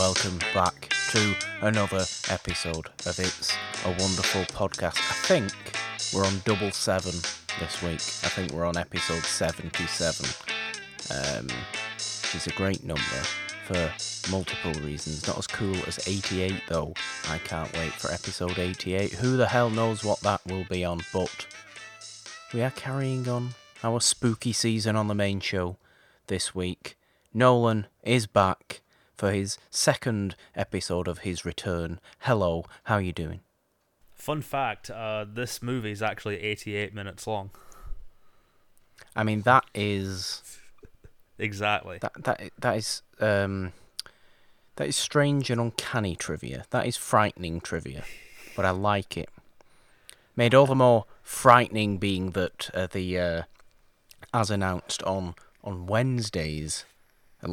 Welcome back to another episode of It's a Wonderful Podcast. I think we're on double seven this week. I think we're on episode 77, um, which is a great number for multiple reasons. Not as cool as 88, though. I can't wait for episode 88. Who the hell knows what that will be on, but we are carrying on our spooky season on the main show this week. Nolan is back for his second episode of his return. Hello, how are you doing? Fun fact: uh, this movie is actually 88 minutes long. I mean, that is Exactly. that that that is um that is strange and uncanny trivia. That is frightening trivia, but I like it. Made all the more frightening being that uh, the uh, as announced on on Wednesdays,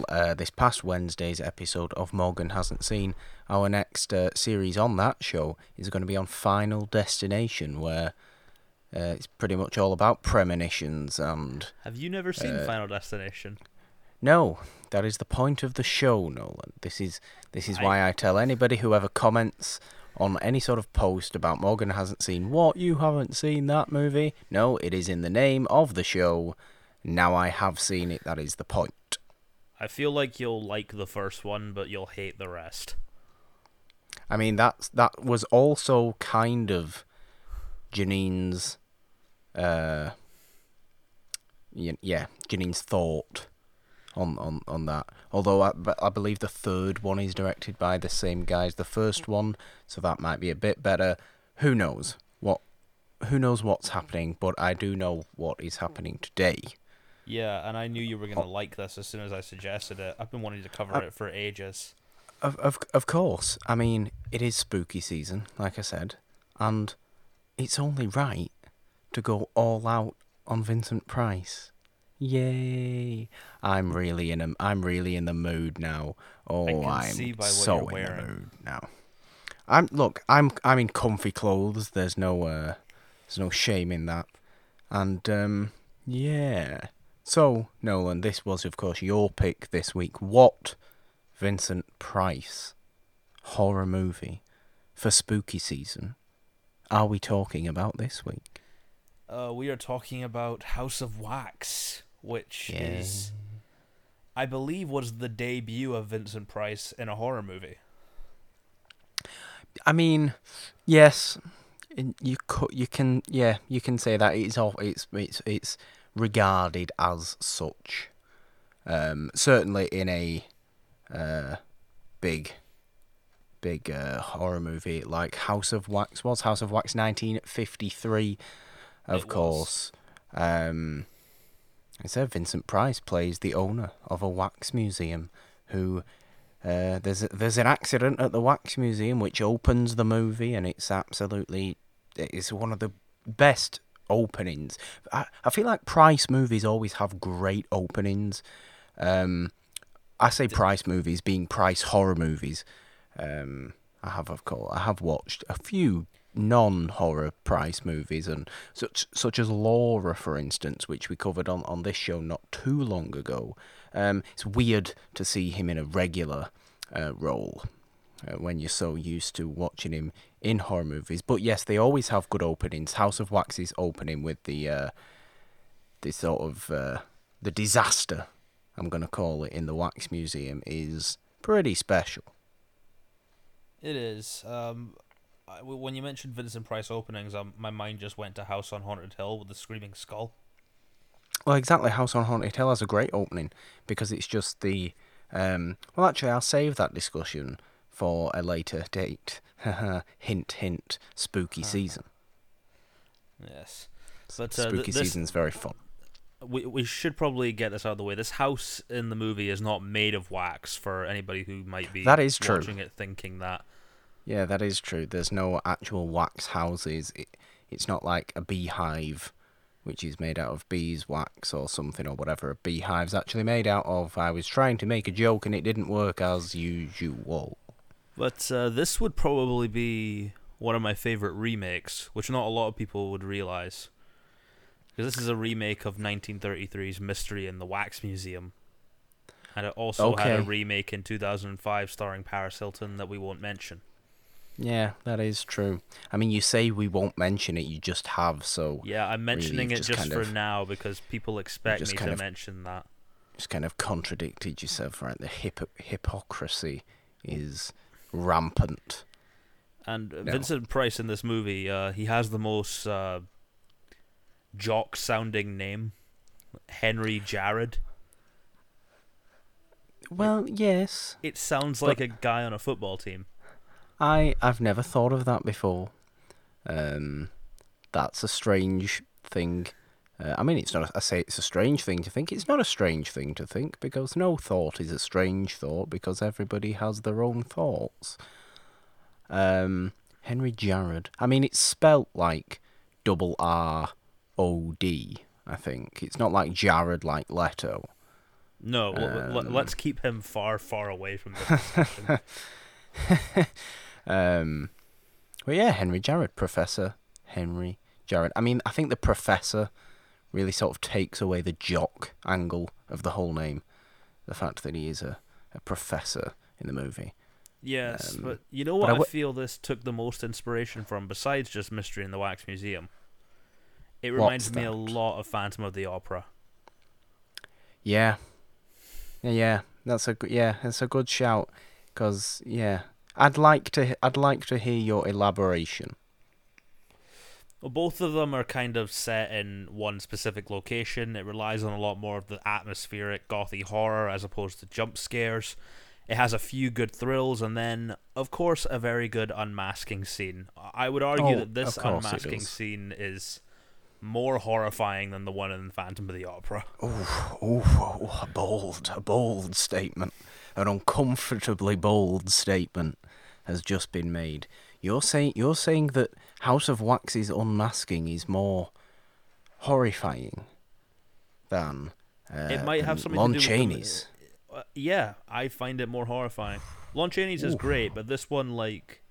uh, this past Wednesday's episode of Morgan hasn't seen. Our next uh, series on that show is going to be on Final Destination, where uh, it's pretty much all about premonitions and Have you never seen uh, Final Destination? no, that is the point of the show, Nolan. This is this is I- why I tell anybody who ever comments on any sort of post about Morgan hasn't seen what you haven't seen that movie. No, it is in the name of the show. Now I have seen it. That is the point. I feel like you'll like the first one, but you'll hate the rest. I mean that's that was also kind of Janine's uh yeah, Janine's thought on on on that. Although I, I believe the third one is directed by the same guy as the first one, so that might be a bit better. Who knows what who knows what's happening, but I do know what is happening today. Yeah, and I knew you were gonna like this as soon as I suggested it. I've been wanting to cover Uh, it for ages. Of of of course. I mean, it is spooky season, like I said, and it's only right to go all out on Vincent Price. Yay! I'm really in a I'm really in the mood now. Oh, can I'm see by what so in the mood now. I'm look. I'm I'm in comfy clothes. There's no uh, there's no shame in that. And um, yeah. So Nolan, this was of course your pick this week. What Vincent Price horror movie for spooky season are we talking about this week? Uh, we are talking about House of Wax, which Yeah. is, I believe, was the debut of Vincent Price in a horror movie. I mean, yes, you you can, yeah, you can say that it's all, it's, it's, it's regarded as such. Um, certainly in a uh, big, big uh, horror movie like House of Wax was House of Wax, nineteen fifty three, of It course. Um, I said Vincent Price plays the owner of a wax museum who uh, there's a, there's an accident at the wax museum which opens the movie, and it's absolutely it's one of the best openings. I, I feel like Price movies always have great openings. Um, I say Price movies being Price horror movies. Um, I have of course I have watched a few non-horror Price movies and such such as Laura, for instance, which we covered on, on this show not too long ago. Um, it's weird to see him in a regular uh, role uh, when you're so used to watching him in horror movies. But yes, they always have good openings. House of Wax's opening with the uh, the sort of uh, the disaster I'm gonna call it in the Wax Museum is pretty special. It is. Um, I- when you mentioned Vincent Price openings, um, my mind just went to House on Haunted Hill with the Screaming Skull. Well, exactly. House on Haunted Hill has a great opening because it's just the. Um, well, actually, I'll save that discussion for a later date. hint, hint. Spooky season. Yes. But uh, th- Spooky this, season's very fun. we we should probably get this out of the way. This house in the movie is not made of wax for anybody who might be That is true. watching it thinking that. Yeah, that is true. There's no actual wax houses. It, it's not like a beehive, which is made out of bees wax or something or whatever. A beehive's actually made out of. I was trying to make a joke and it didn't work as usual. But uh, this would probably be one of my favorite remakes, which not a lot of people would realize. Because this is a remake of 1933's Mystery in the Wax Museum. And it also had a remake in 2005 starring Paris Hilton that we won't mention. Yeah, that is true. I mean, you say we won't mention it, you just have, so Yeah, I'm mentioning you've it just just for of- now because people expect me to of- mention that. just kind of contradicted yourself, right? The hip- hypocrisy is rampant. And No. Vincent Price in this movie, uh, he has the most uh, jock-sounding name, Henry Jarrod. Well, yes. It sounds like a guy on a football team. I I've never thought of that before. Um, that's a strange thing. Uh, I mean, it's not. I say it's a strange thing to think. It's not a strange thing to think because no thought is a strange thought because everybody has their own thoughts. Um, Henry Jarrod. I mean, it's spelt like double R O D. I think it's not like Jared like Leto. No, Um, let's keep him far, far away from this. Um, well, yeah, Henry Jarrod, Professor Henry Jarrod. I mean, I think the professor really sort of takes away the jock angle of the whole name. The fact that he is a, a professor in the movie. yes, Um, but you know what I I, w- feel this took the most inspiration from, besides just Mystery in the Wax Museum? It reminds me a lot of Phantom of the Opera. Yeah, yeah, yeah. That's a good, yeah. That's a good shout. Cause yeah, I'd like to. I'd like to hear your elaboration. Well, both of them are kind of set in one specific location. It relies on a lot more of the atmospheric gothy horror as opposed to jump scares. It has a few good thrills, and then, of course, a very good unmasking scene. I would argue Oh, that this of course it unmasking does. scene is more horrifying than the one in Phantom of the Opera. Oh, oh, a bold, a bold statement. An uncomfortably bold statement has just been made. You're saying you're saying that House of Wax's unmasking is more horrifying than uh, it might have something Lon to do Chaney's. with uh, yeah, I find it more horrifying. Lon Chaney's is Ooh. great, but this one, like,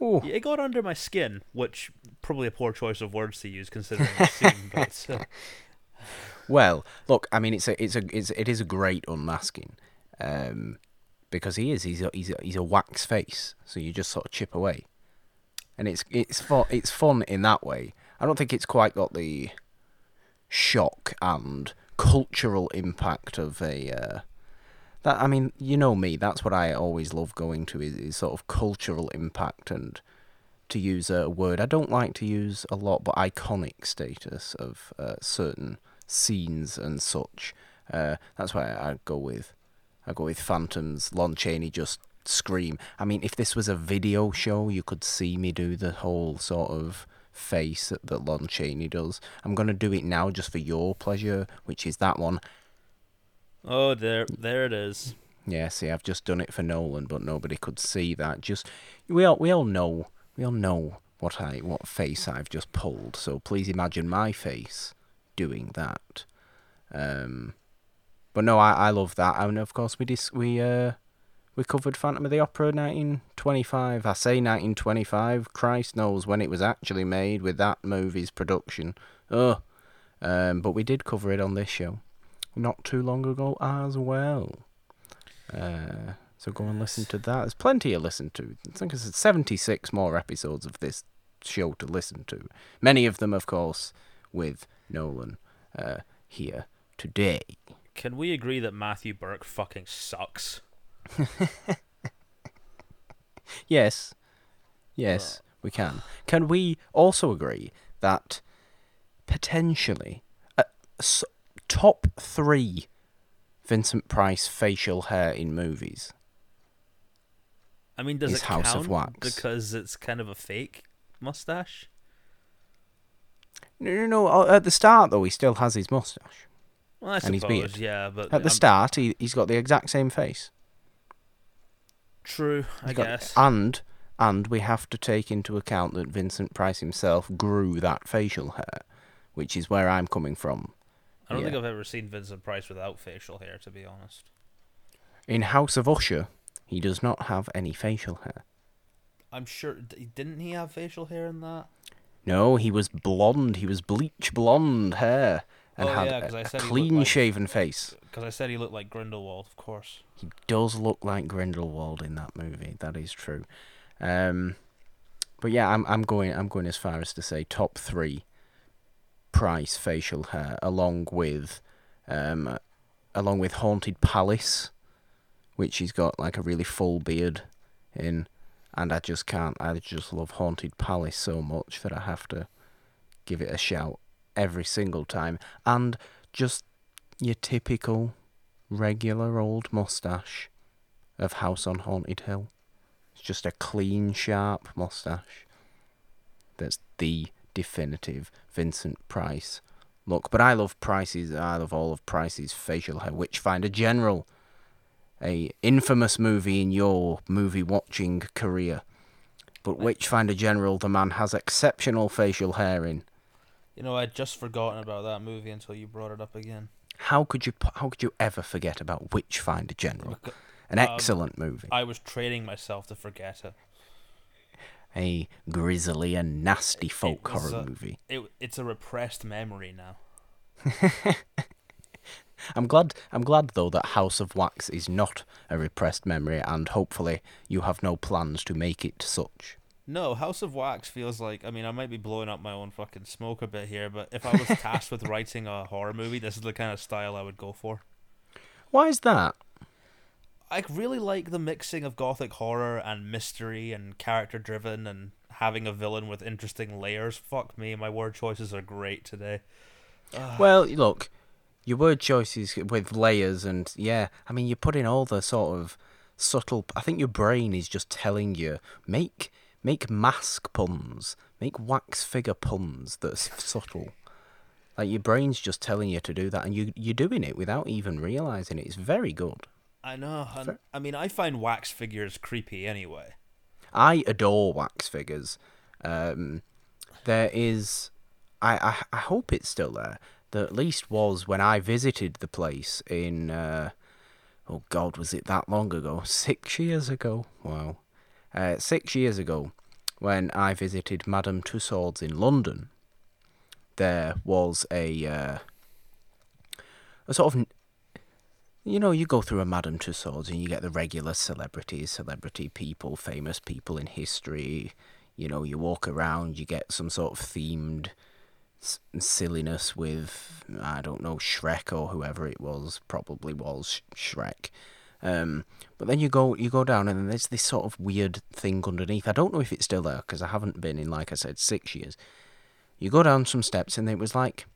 Oh, it got under my skin, which probably a poor choice of words to use considering the scene, but uh, Well, look, I mean, it's a, it's a, it's, it is a great unmasking, um, because he is, he's a, he's a, he's a wax face, so you just sort of chip away, and it's, it's fun, it's fun in that way. I don't think it's quite got the shock and cultural impact of a, uh, that I mean, you know me, that's what I always love going to is, is sort of cultural impact and to use a word I don't like to use a lot, but iconic status of uh, certain scenes and such. Uh, that's why I go with I go with Phantoms. Lon Chaney just scream. I mean, if this was a video show, you could see me do the whole sort of face that, that Lon Chaney does. I'm gonna do it now just for your pleasure, which is that one. oh, there, there it is. Yeah, see, I've just done it for Nolan, but nobody could see that. Just we all we all know we all know what I what face I've just pulled. So please imagine my face doing that. Um, but no, I, I love that, and of course we dis- we uh we covered Phantom of the Opera 1925. I say 1925. Christ knows when it was actually made with that movie's production. Oh, um, but we did cover it on this show not too long ago as well. Uh, so go and listen to that. There's plenty to listen to. I think it's 76 more episodes of this show to listen to. Many of them, of course, with Nolan uh, here today. Can we agree that Matthew Burke fucking sucks? Yes, yes, we can. Can we also agree that potentially uh, s- top three Vincent Price facial hair in movies? I mean, does His it House count of Wax. because it's kind of a fake mustache? No, no, no. uh, At the start, though, he still has his mustache. Well, I And his suppose, beard. yeah, but At the um, start, he he's got the exact same face. True, I got- guess. And and we have to take into account that Vincent Price himself grew that facial hair, which is where I'm coming from. I don't think. I've ever seen Vincent Price without facial hair, to be honest. In House of Usher, he does not have any facial hair. I'm sure. Didn't he have facial hair in that? No, he was blonde. He was bleach blonde hair. And Oh, had yeah, a, a said he looked clean like- shaven face. Because I said he looked like Grindelwald, of course. He does look like Grindelwald in that movie. That is true. Um, but yeah, I'm I'm going I'm going as far as to say top three price facial hair, along with um, along with Haunted Palace, which he's got like a really full beard in, and I just can't. I just love Haunted Palace so much that I have to give it a shout every single time, and just your typical regular old mustache of House on Haunted Hill. It's just a clean, sharp mustache. That's the definitive Vincent Price look. But I love Price's. I love all of Price's facial hair. Witchfinder General, a infamous movie in your movie watching career. But Witchfinder General, the man has exceptional facial hair in. You know, I'd just forgotten about that movie until you brought it up again. How could you? How could you ever forget about Witchfinder General? An Um, excellent movie. I was training myself to forget it. a grisly and nasty folk horror uh, movie. it. It's a repressed memory now. I'm glad. I'm glad though that House of Wax is not a repressed memory, and hopefully you have no plans to make it such. No, House of Wax feels like. I mean, I might be blowing up my own fucking smoke a bit here, but if I was tasked with writing a horror movie, this is the kind of style I would go for. Why is that? I really like the mixing of gothic horror and mystery and character driven and having a villain with interesting layers. Fuck me, my word choices are great today. Well, look, your word choices with layers and yeah, I mean you put in all the sort of subtle. I think your brain is just telling you make make mask puns, make wax figure puns that's subtle. Like your brain's just telling you to do that, and you you're doing it without even realizing it. It's very good. I know. And, I mean, I find wax figures creepy anyway. I adore wax figures. Um, there is, I, I I hope it's still there. There at least was when I visited the place in. Uh, oh God, was it that long ago? Six years ago. Wow, uh, six years ago, when I visited Madame Tussauds in London. There was a uh, a sort of you know, you go through a Madame Tussauds and you get the regular celebrities, celebrity people, famous people in history. You know, you walk around, you get some sort of themed s- silliness with, I don't know, Shrek or whoever it was, probably was Shrek. Um, but then you go you go down and there's this sort of weird thing underneath. I don't know if it's still there because I haven't been in, like I said, six years. You go down some steps and it was like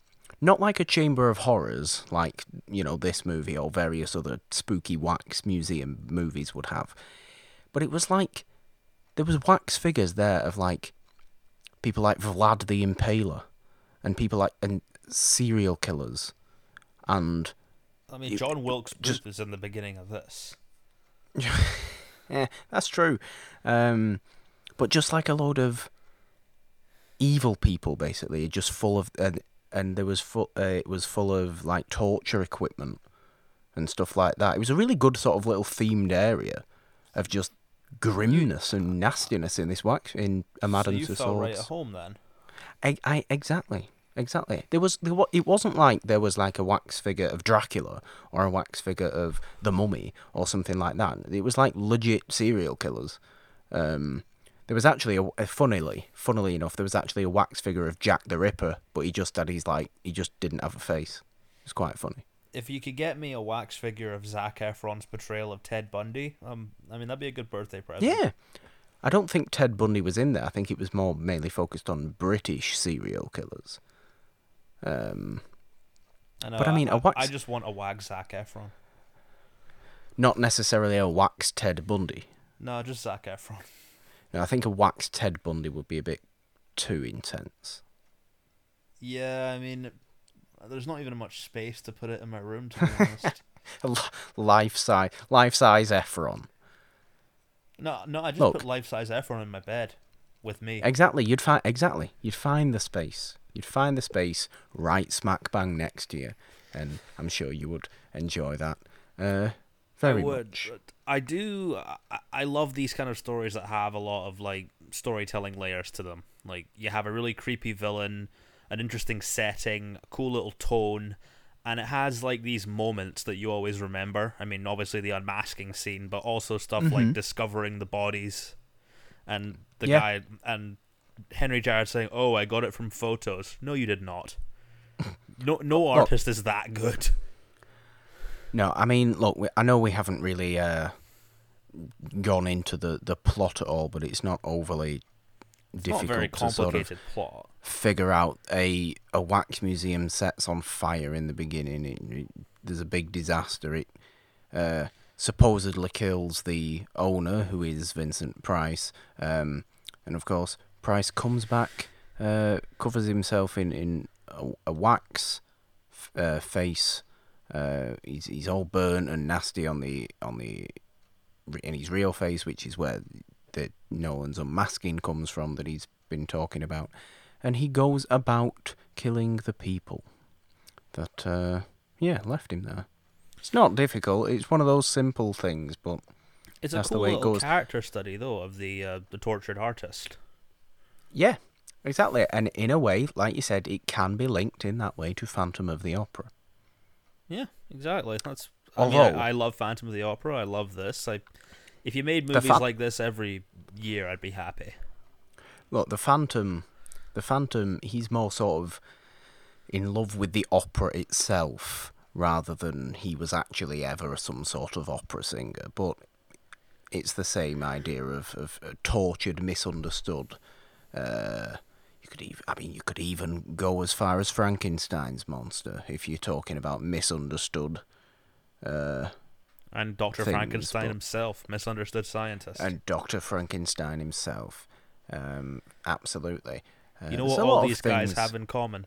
not like a chamber of horrors like you know this movie or various other spooky wax museum movies would have but it was like there was wax figures there of like people like Vlad the Impaler and people like and serial killers and I mean, John Wilkes Booth just- is in the beginning of this. yeah, that's true. Um, but just like a load of evil people, basically, just full of and and there was full. Uh, it was full of like torture equipment and stuff like that. It was a really good sort of little themed area of just grimness and nastiness in this wax in a Madame so you felt right at home then. I, I exactly, exactly. There was there, it wasn't like there was like a wax figure of Dracula or a wax figure of the Mummy or something like that. It was like legit serial killers. Um, there was actually a, a funnily, funnily enough, there was actually a wax figure of Jack the Ripper, but he just had his like he just didn't have a face. It's quite funny. If you could get me a wax figure of Zac Efron's portrayal of Ted Bundy, um, I mean that'd be a good birthday present. Yeah. I don't think Ted Bundy was in there. I think it was more mainly focused on British serial killers. Um, I know, But I mean, a wax- I just want a wag Zac Efron. not necessarily a wax Ted Bundy. No, just Zac Efron. No, I think a wax Ted Bundy would be a bit too intense. Yeah, I mean, there's not even much space to put it in my room, to be honest. Life size, life size Efron. no, no, I just Look. put life size Efron in my bed with me. Exactly, you'd find exactly, you'd find the space. You'd find the space right smack bang next to you, and I'm sure you would enjoy that. Uh, very I would. much. I do. I, I love these kind of stories that have a lot of like storytelling layers to them. Like you have a really creepy villain, an interesting setting, a cool little tone, and it has like these moments that you always remember. I mean, obviously the unmasking scene, but also stuff like Mhm. discovering the bodies, and the Yeah. guy and Henry Jarrod saying, "Oh, I got it from photos." No, you did not. No, no artist is that good. No, I mean, look, we, I know we haven't really uh, gone into the, the plot at all, but it's not overly It's difficult a very to sort of plot. figure out a a wax museum sets on fire in the beginning. It, it- there's a big disaster. It uh, supposedly kills the owner, who is Vincent Price, um, and of course Price comes back, uh, covers himself in in a, a wax f- uh, face. Uh, he's he's all burnt and nasty on the on the in his real face, which is where the Nolan's unmasking comes from that he's been talking about and he goes about killing the people that uh yeah left him there it's not difficult it's one of those simple things but It's a That's the cool way it goes. character study, though, of the uh, the tortured artist. Yeah exactly and in a way like you said it can be linked in that way to phantom of the opera Yeah, exactly. That's. I mean, Although- I, I love Phantom of the Opera. I love this. I, if you made movies fa- like this every year, I'd be happy. look the phantom the phantom he's more sort of in love with the opera itself rather than he was actually ever some sort of opera singer but it's the same idea of, of tortured misunderstood uh, you could even I mean you could even go as far as Frankenstein's monster if you're talking about misunderstood uh, And Doctor Frankenstein but- himself, misunderstood scientist. and Dr. Frankenstein himself um, absolutely uh, you know what all these guys have in common?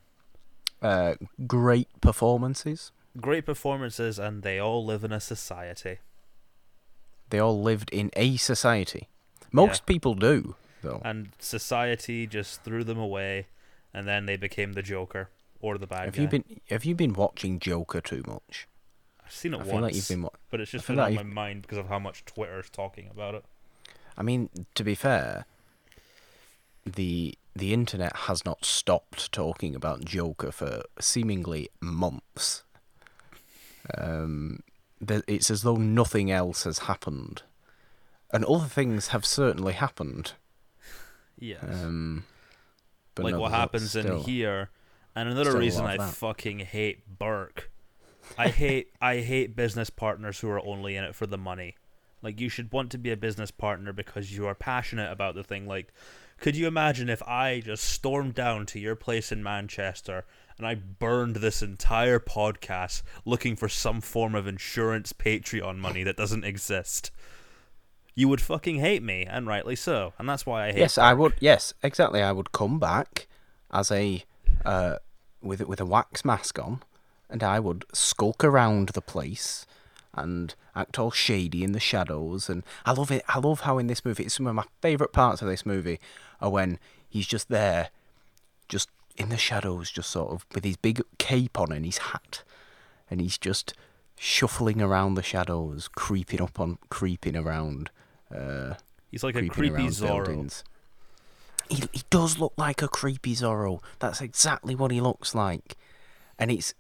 uh, great performances. Great performances, and they all live in a society. They all lived in a society. Most people do, though. And society just threw them away, and then they became the Joker or the bad have guy. you been Have you been watching Joker too much? I've seen it I once, feel like you've been. Wa- but it's just been like on my mind because of how much Twitter is talking about it. I mean, to be fair, the the internet has not stopped talking about Joker for seemingly months. Um, it's as though nothing else has happened, and other things have certainly happened. Yes. Um, like no, what happens in here. And another still reason I that. fucking hate Burke. I hate I hate business partners who are only in it for the money. Like you should want to be a business partner because you are passionate about the thing. Like, could you imagine if I just stormed down to your place in Manchester and I burned this entire podcast looking for some form of insurance Patreon money that doesn't exist? You would fucking hate me, and rightly so. And that's why I hate Yes, I would. Yes, exactly. I would come back as a uh, with with a wax mask on, and I would skulk around the place and act all shady in the shadows. And I love it. I love how in this movie, it's some of my favourite parts of this movie are when he's just there, just in the shadows, just sort of with his big cape on and his hat, and he's just shuffling around the shadows, creeping up on, creeping around. Uh, He's like a creepy Zorro. buildings. He, he does look like a creepy Zorro. That's exactly what he looks like, and it's.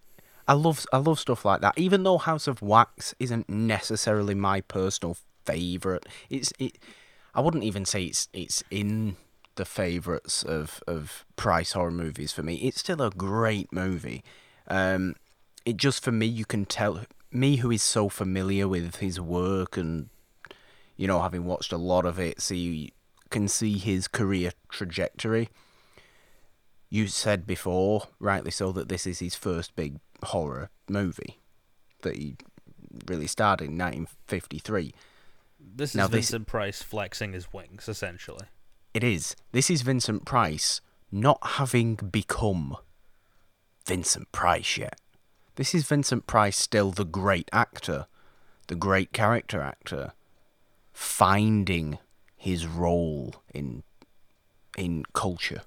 I love I love stuff like that. Even though House of Wax isn't necessarily my personal favorite, it's it. I wouldn't even say it's it's in the favorites of of Price horror movies for me. It's still a great movie. Um, it just for me, you can tell me who is so familiar with his work and you know, having watched a lot of it, so you can see his career trajectory. You said before, rightly so, that this is his first big horror movie that he really started in 1953. This is Now this- Vincent Price flexing his wings, essentially. It is. This is Vincent Price not having become Vincent Price yet. This is Vincent Price still the great actor, the great character actor, finding his role in in culture.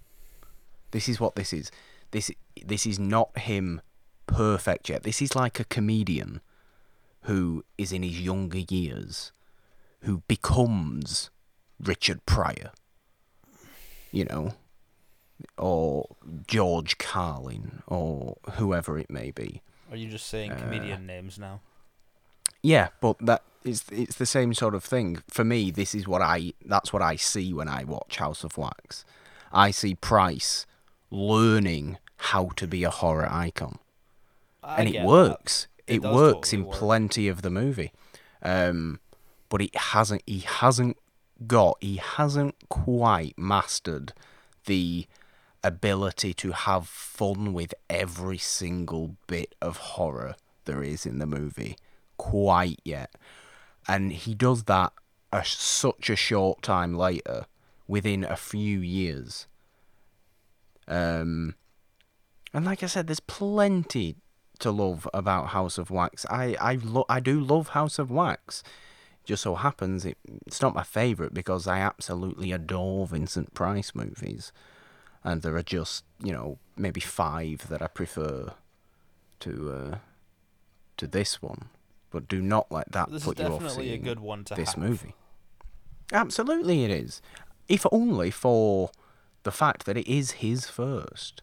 This is what this is. This this is not him perfect yet. This is like a comedian who is in his younger years who becomes Richard Pryor. You know, or George Carlin or whoever it may be. Are you just saying Uh, comedian names now? Yeah, but that it's it's the same sort of thing. For me, this is what I that's what I see when I watch House of Wax. I see Price learning how to be a horror icon. I and it works. It It, works totally in work. plenty of the movie. Um but it hasn't he hasn't got he hasn't quite mastered the ability to have fun with every single bit of horror there is in the movie quite yet. And he does that a, such a short time later, within a few years. Um, and like I said, there's plenty to love about House of Wax. I I lo- I do love House of Wax. Just so happens it, it's not my favourite because I absolutely adore Vincent Price movies, and there are just you know maybe five that I prefer to uh, to this one. But do not let that This is put you off definitely a seeing good one to this have. movie. Absolutely, it is. If only for the fact that it is his first.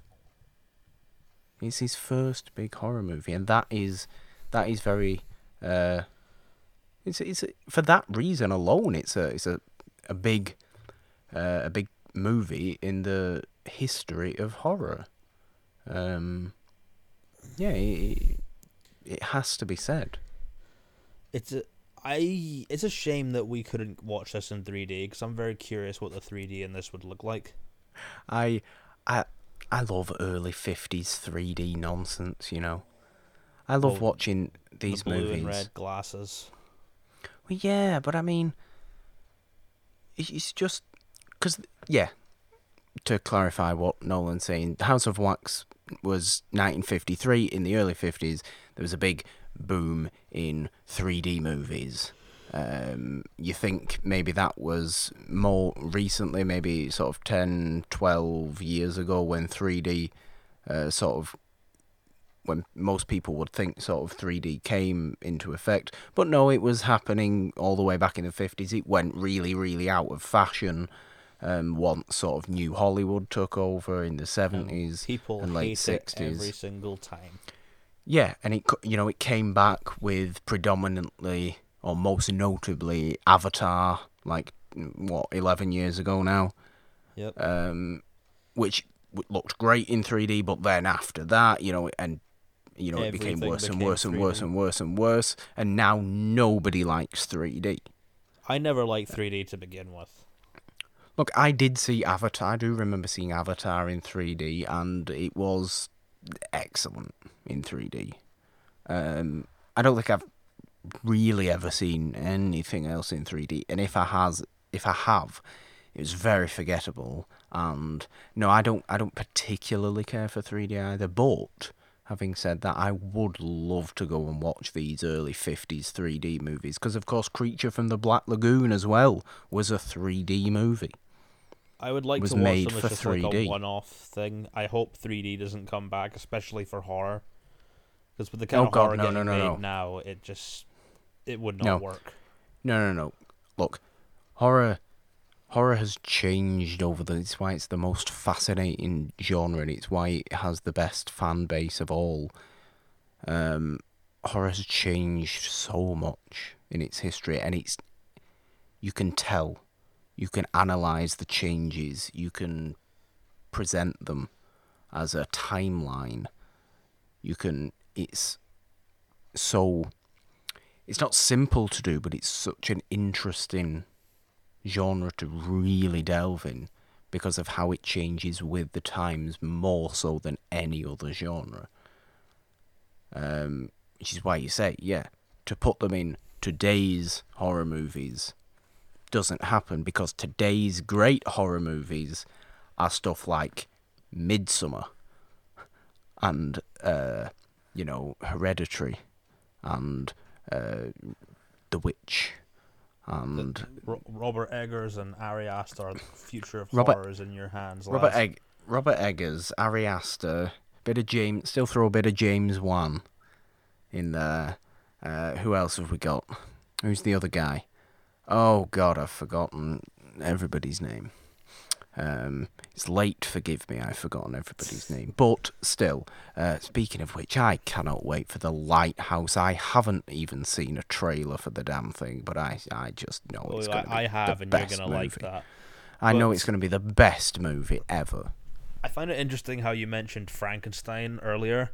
It's his first big horror movie, and that is that is very. Uh, it's it's for that reason alone. It's a it's a a big uh, a big movie in the history of horror. Um, yeah, it, it has to be said. It's a I. It's a shame that we couldn't watch this in 3D because I'm very curious what the 3D in this would look like. I I I love early fifties three D nonsense, you know. I love Well, watching these the blue movies. and red glasses. Well, yeah, but I mean, it's just because yeah. To clarify what Nolan's saying, The House of Wax was 1953. In the early 50s, there was a big boom in 3D movies. Um, you think maybe that was more recently, maybe sort of 10, 12 years ago when 3D uh, sort of when most people would think sort of 3D came into effect. But no, it was happening all the way back in the 50s. It went really, really out of fashion um, once sort of New Hollywood took over in the and 70s people and late hate it 60s. every single time. Yeah, and it you know it came back with predominantly or most notably Avatar, like what eleven years ago now, Yep. um, which looked great in three D. But then after that, you know, and you know it became worse and became worse and worse 3D. and worse and worse, and now nobody likes three D. I never liked 3D to begin with. Look, I did see Avatar. I do remember seeing Avatar in 3D, and it was excellent in 3D. Um, I don't think I've really ever seen anything else in 3D, and if I has, if I have, it was very forgettable. And no, I don't. I don't particularly care for 3D either. But having said that, I would love to go and watch these early 50s 3D movies because, of course, Creature from the Black Lagoon as well was a 3D movie. I would like was to watch made them as for just like a 3D. one-off thing. I hope 3D doesn't come back, especially for horror. Because with the kind Oh, of God, horror no, no, no, made no. now, it just it would not No. work. No, no, no. Look, horror, horror has changed over the. It's why it's the most fascinating genre, and it's why it has the best fan base of all. Um, horror has changed so much in its history, and it's. You can tell, you can analyze the changes, you can present them as a timeline. You can. It's so it's not simple to do, but it's such an interesting genre to really delve in because of how it changes with the times more so than any other genre. Um, which is why you say, yeah, to put them in today's horror movies doesn't happen because today's great horror movies are stuff like Midsommar and, uh, you know, Hereditary and uh, The Witch and Ro- Robert Eggers and Ari Aster, future of Robert- horror is in your hands. Robert lads. Egg, Robert Eggers, Ari Aster, bit of James, still throw a bit of James Wan in there. Uh, who else have we got? Who's the other guy? Oh God, I've forgotten everybody's name. Um, it's late, forgive me, I've forgotten everybody's name. But still, uh, speaking of which, I cannot wait for the Lighthouse. I haven't even seen a trailer for the damn thing, but I, I just know it's Well, going to I, be I have, the and you're gonna like that. I know it's going to be the best movie ever. I find it interesting how you mentioned Frankenstein earlier,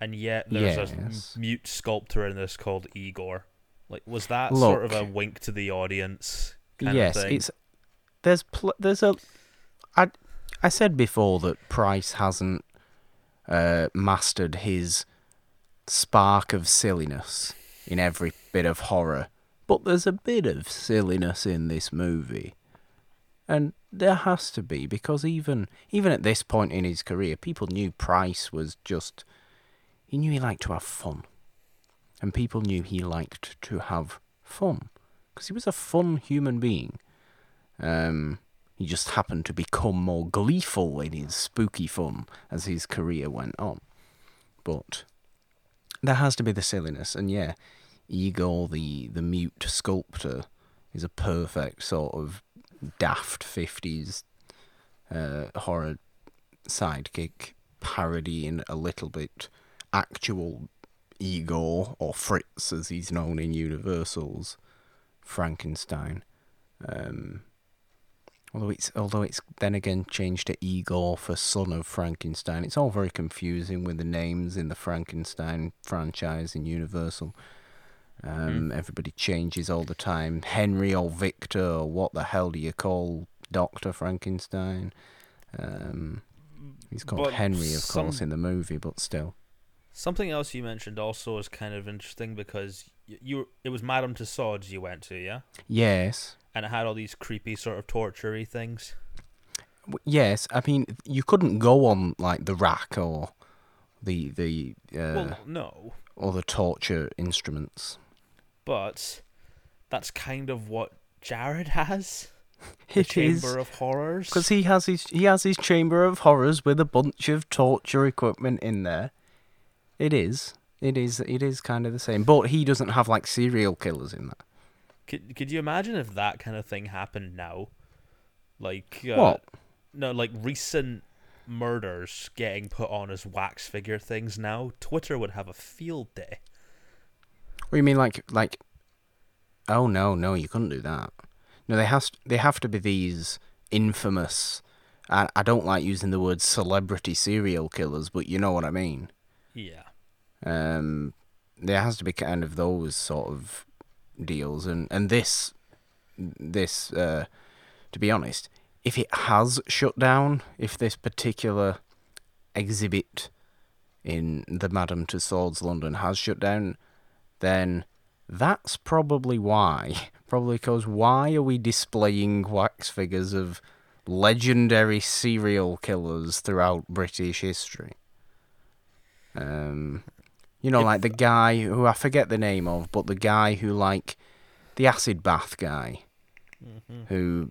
and yet there's a Yes. mute sculptor in this called Igor. Like, was that sort of a wink to the audience? Kind yes, of thing? it's there's pl- there's a I I said before that Price hasn't uh, mastered his spark of silliness in every bit of horror, but there's a bit of silliness in this movie, and there has to be because even even at this point in his career, people knew Price was just he knew he liked to have fun, and people knew he liked to have fun because he was a fun human being. Um, he just happened to become more gleeful in his spooky fun as his career went on. But there has to be the silliness, and yeah, Igor, the the mute sculptor, is a perfect sort of daft fifties uh, horror sidekick parodying a little bit actual Igor or Fritz as he's known in Universal's Frankenstein. Um, although it's although it's then again changed to Igor for son of Frankenstein. It's all very confusing with the names in the Frankenstein franchise in Universal. Um, Everybody changes all the time. Henry or Victor or what the hell do you call Doctor Frankenstein? Um, he's called But Henry, of course, in the movie, but still. Something else you mentioned also is kind of interesting because you, you it was Madame Tussauds you went to, yeah, Yes. And it had all these creepy sort of tortury things. Yes, I mean you couldn't go on like the rack or the the uh, well, no, or the torture instruments. but that's kind of what Jarrod has. The It is Chamber of Horrors. because he has his he has his chamber of horrors with a bunch of torture equipment in there. It is. It is. It is kind of the same, but he doesn't have like serial killers in that. Could could you imagine if that kind of thing happened now? Like uh, What? No, like recent murders getting put on as wax figure things now. Twitter would have a field day. What do you mean, like like? Oh no, no, you couldn't do that. No, they has they have to be these infamous. I I don't like using the word celebrity serial killers, but you know what I mean. Yeah. Um, there has to be kind of those sort of deals, and and this this uh, to be honest, if it has shut down, if this particular exhibit in the Madame Tussauds London has shut down, then that's probably why. Probably because why are we displaying wax figures of legendary serial killers throughout British history? Um, you know, If- like the guy who I forget the name of, but the guy who like the acid bath guy Mm-hmm. who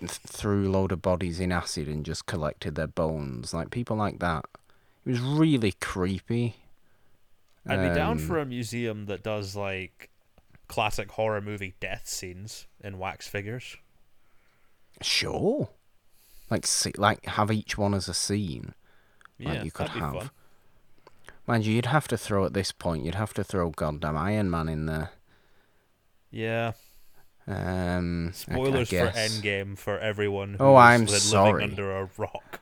th- threw a load of bodies in acid and just collected their bones, like people like that. It was really creepy. I'd be down Um, for a museum that does like classic horror movie death scenes in wax figures. Sure. Like, see, like have each one as a scene. Yeah, like you could have. fun. Mind you, you'd have to throw at this point. You'd have to throw goddamn Iron Man in there. Yeah. Um, I- I Spoilers for. Endgame for everyone who's Oh, I'm living sorry. under a rock.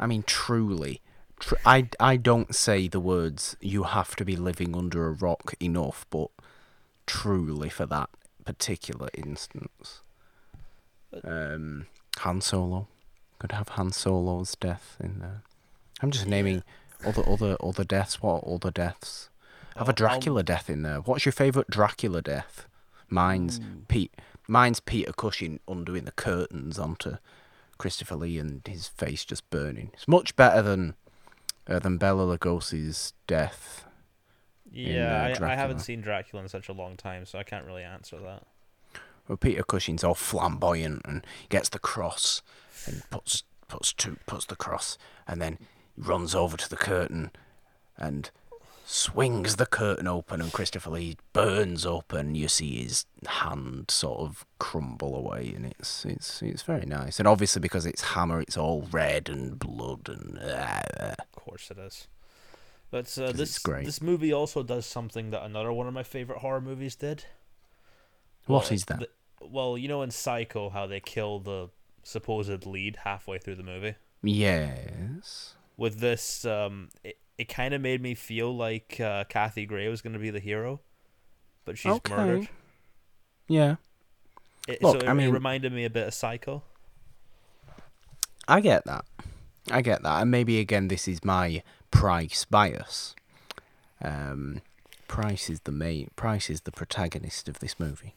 I mean, truly, tr- I I don't say the words "you have to be living under a rock" enough, but truly for that particular instance, um, Han Solo could have Han Solo's death in there. I'm just naming all the other other other deaths. What are other deaths? I have a Dracula death in there. What's your favourite Dracula death? Mine's Pete. Mine's Peter Cushing undoing the curtains onto Christopher Lee and his face just burning. It's much better than uh, than Bela Lugosi's death. Yeah, uh, I, I Dracula. haven't seen Dracula in such a long time, so I can't really answer that. Well, Peter Cushing's all flamboyant and gets the cross and puts puts two puts the cross and then runs over to the curtain and swings the curtain open and Christopher Lee burns up and you see his hand sort of crumble away and it's it's it's very nice. And obviously because it's Hammer it's all red and blood and uh, Of course it is. But uh, this great. this movie also does something that another one of my favorite horror movies did. what Well, is that? the- well, you know in Psycho how they kill the supposed lead halfway through the movie. yes. With this, um, it, it kind of made me feel like uh, Kathy Gray was going to be the hero, but she's Okay. murdered. Yeah. It, Look, so it, I mean- it reminded me a bit of Psycho. I get that. I get that. And maybe again this is my price bias. Um Price is the main Price is the protagonist of this movie.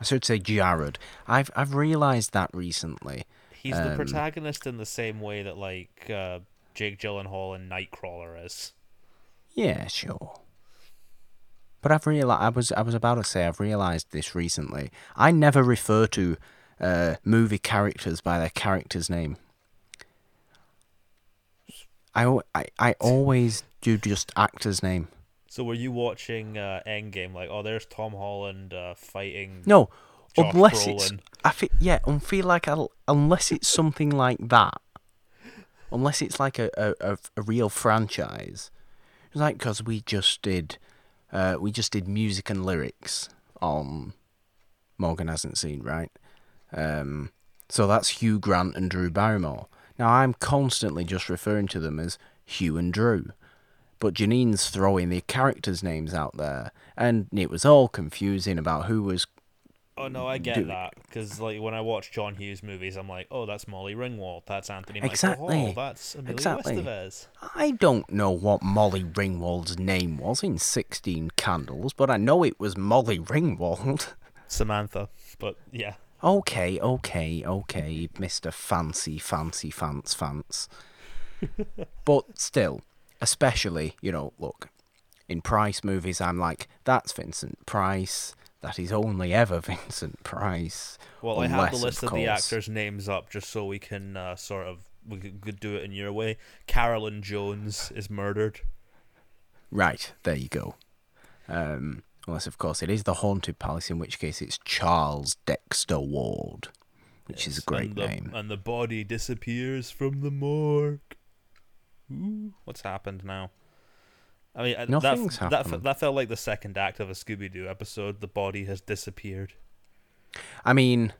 I should say Jarrod. I've I've realised that recently. He's the Um, protagonist in the same way that like uh, Jake Gyllenhaal in Nightcrawler is. Yeah, sure. But I've realized I was I was about to say I've realized this recently. I never refer to uh, movie characters by their character's name. I, I I always do just actor's name. So were you watching uh, Endgame? Like, oh, there's Tom Holland uh, fighting. No, Josh unless it's I feel yeah, I feel like I'll, unless it's something like that, unless it's like a a, a, real franchise, it's like because we just did, uh, we just did music and lyrics on Morgan hasn't seen right, um, so that's Hugh Grant and Drew Barrymore. Now I'm constantly just referring to them as Hugh and Drew. But Janine's throwing the characters' names out there, and it was all confusing about who was Oh no, I get do- that because like when I watch John Hughes movies, I'm like, oh, that's Molly Ringwald, that's Anthony Exactly. Michael Hall, that's Emilio Exactly. Estevez. I don't know what Molly Ringwald's name was in 16 Candles, but I know it was Molly Ringwald. Samantha, but yeah, okay, okay, okay, Mr. Fancy, Fancy, Fance, Fance. but still, especially, you know, look, in Price movies, I'm like, that's Vincent Price. That is only ever Vincent Price. Well, I have the list of, the actors' names up just so we can uh, sort of we could, do it in your way. Carolyn Jones is murdered. Right, there you go. Um, unless, of course, it is the Haunted Palace, in which case it's Charles Dexter Ward, which is a great and the, name. And the body disappears from the morgue. Ooh, what's happened now? I mean, uh, Nothing's that, that, happened. that felt like the second act of a Scooby Doo episode. The body has disappeared. I mean,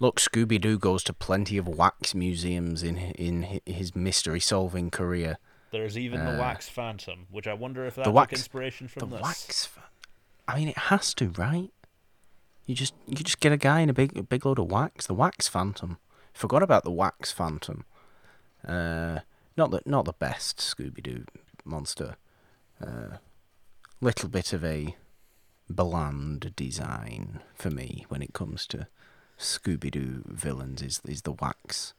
look, Scooby Doo goes to plenty of wax museums in in his mystery solving career. There's even the Uh, Wax Phantom, which I wonder if that the took wax- inspiration from the this. wax. fa- I mean, it has to, right? You just you just get a guy in a big a big load of wax. The wax phantom. Forgot about the wax phantom. Uh, not the not the best Scooby Doo monster. Uh, little bit of a bland design for me when it comes to Scooby Doo villains. Is is the wax,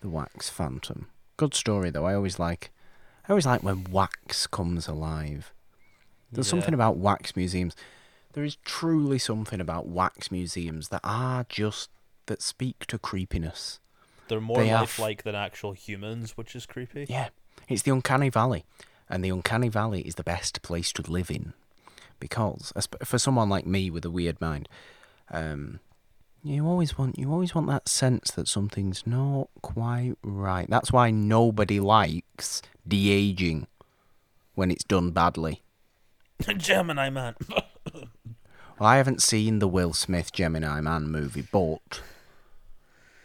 the wax phantom. Good story though. I always like, I always like when wax comes alive. There's Yeah. something about wax museums. There is truly something about wax museums that are just that speak to creepiness. They're more they lifelike than actual humans, which is creepy. Yeah, it's the uncanny valley, and the uncanny valley is the best place to live in, because for someone like me with a weird mind, um, you always want you always want that sense that something's not quite right. That's why nobody likes de aging when it's done badly. Gemini Man. Well, I haven't seen the Will Smith Gemini Man movie, but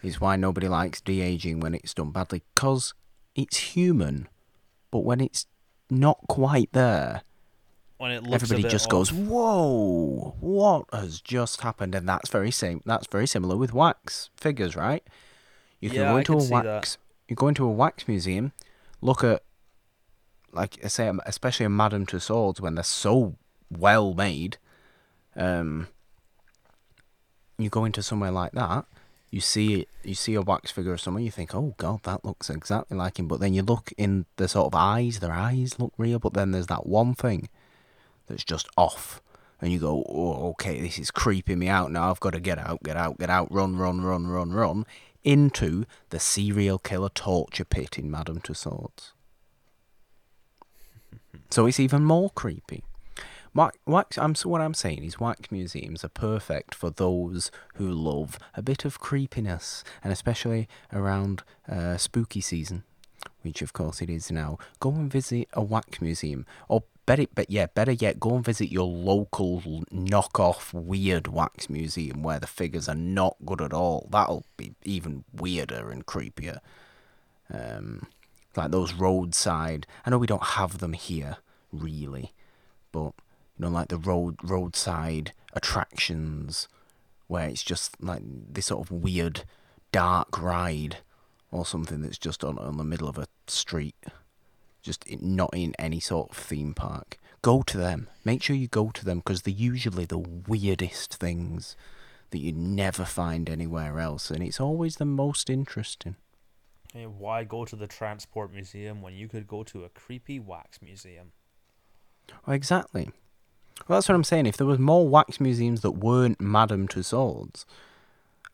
it's why nobody likes de aging when it's done badly. Because it's human, but when it's not quite there, when it looks a everybody just off. goes, "Whoa, what has just happened?" And that's very same. That's very similar with wax figures, right? You can Yeah, go into can a see that. wax. You go into a wax museum, look at, like I say, especially a Madame Tussauds when they're so well made. Um, you go into somewhere like that, you see you see a wax figure of someone, you think, oh god, that looks exactly like him. But then you look in the sort of eyes, their eyes look real, but then there's that one thing that's just off. And you go, oh, okay, this is creeping me out now. I've got to get out, get out, get out, run, run, run, run, run into the serial killer torture pit in Madame Tussauds. So it's even more creepy. Wax, wax, I'm, so what I'm saying is wax museums are perfect for those who love a bit of creepiness, and especially around uh, spooky season, which of course it is now. Go and visit a wax museum, or better, but yeah, better yet, go and visit your local knockoff weird wax museum where the figures are not good at all. That'll be even weirder and creepier. Um, like those roadside. I know we don't have them here, really, but you know, like the road roadside attractions where it's just like this sort of weird dark ride or something that's just on on the middle of a street, just not in any sort of theme park. Go to them. Make sure you go to them because they're usually the weirdest things that you never find anywhere else, and it's always the most interesting. Hey, why go to the transport museum when you could go to a creepy wax museum? Well, exactly. Well, that's what I'm saying. If there was more wax museums that weren't Madame Tussauds,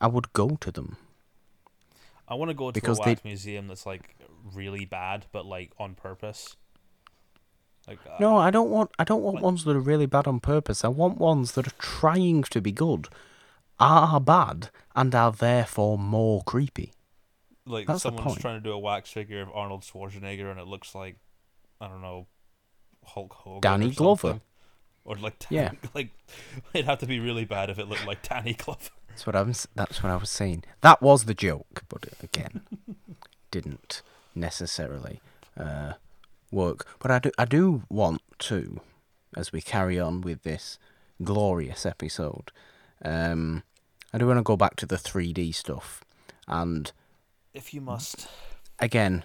I would go to them. I want to go to Because a they- museum that's like really bad, but like on purpose. Like uh, No, I don't want. I don't want Like- ones that are really bad on purpose. I want ones that are trying to be good, are bad, and are therefore more creepy. like that's someone's trying to do a wax figure of Arnold Schwarzenegger, and it looks like I don't know Hulk Hogan, Danny Glover. Or like Yeah. like it'd have to be really bad if it looked like Danny Glover. That's what I was. That's what I was saying. That was the joke, but again, didn't necessarily uh, work. But I do. I do want to, as we carry on with this glorious episode, um, I do want to go back to the 3D stuff, and If you must, again,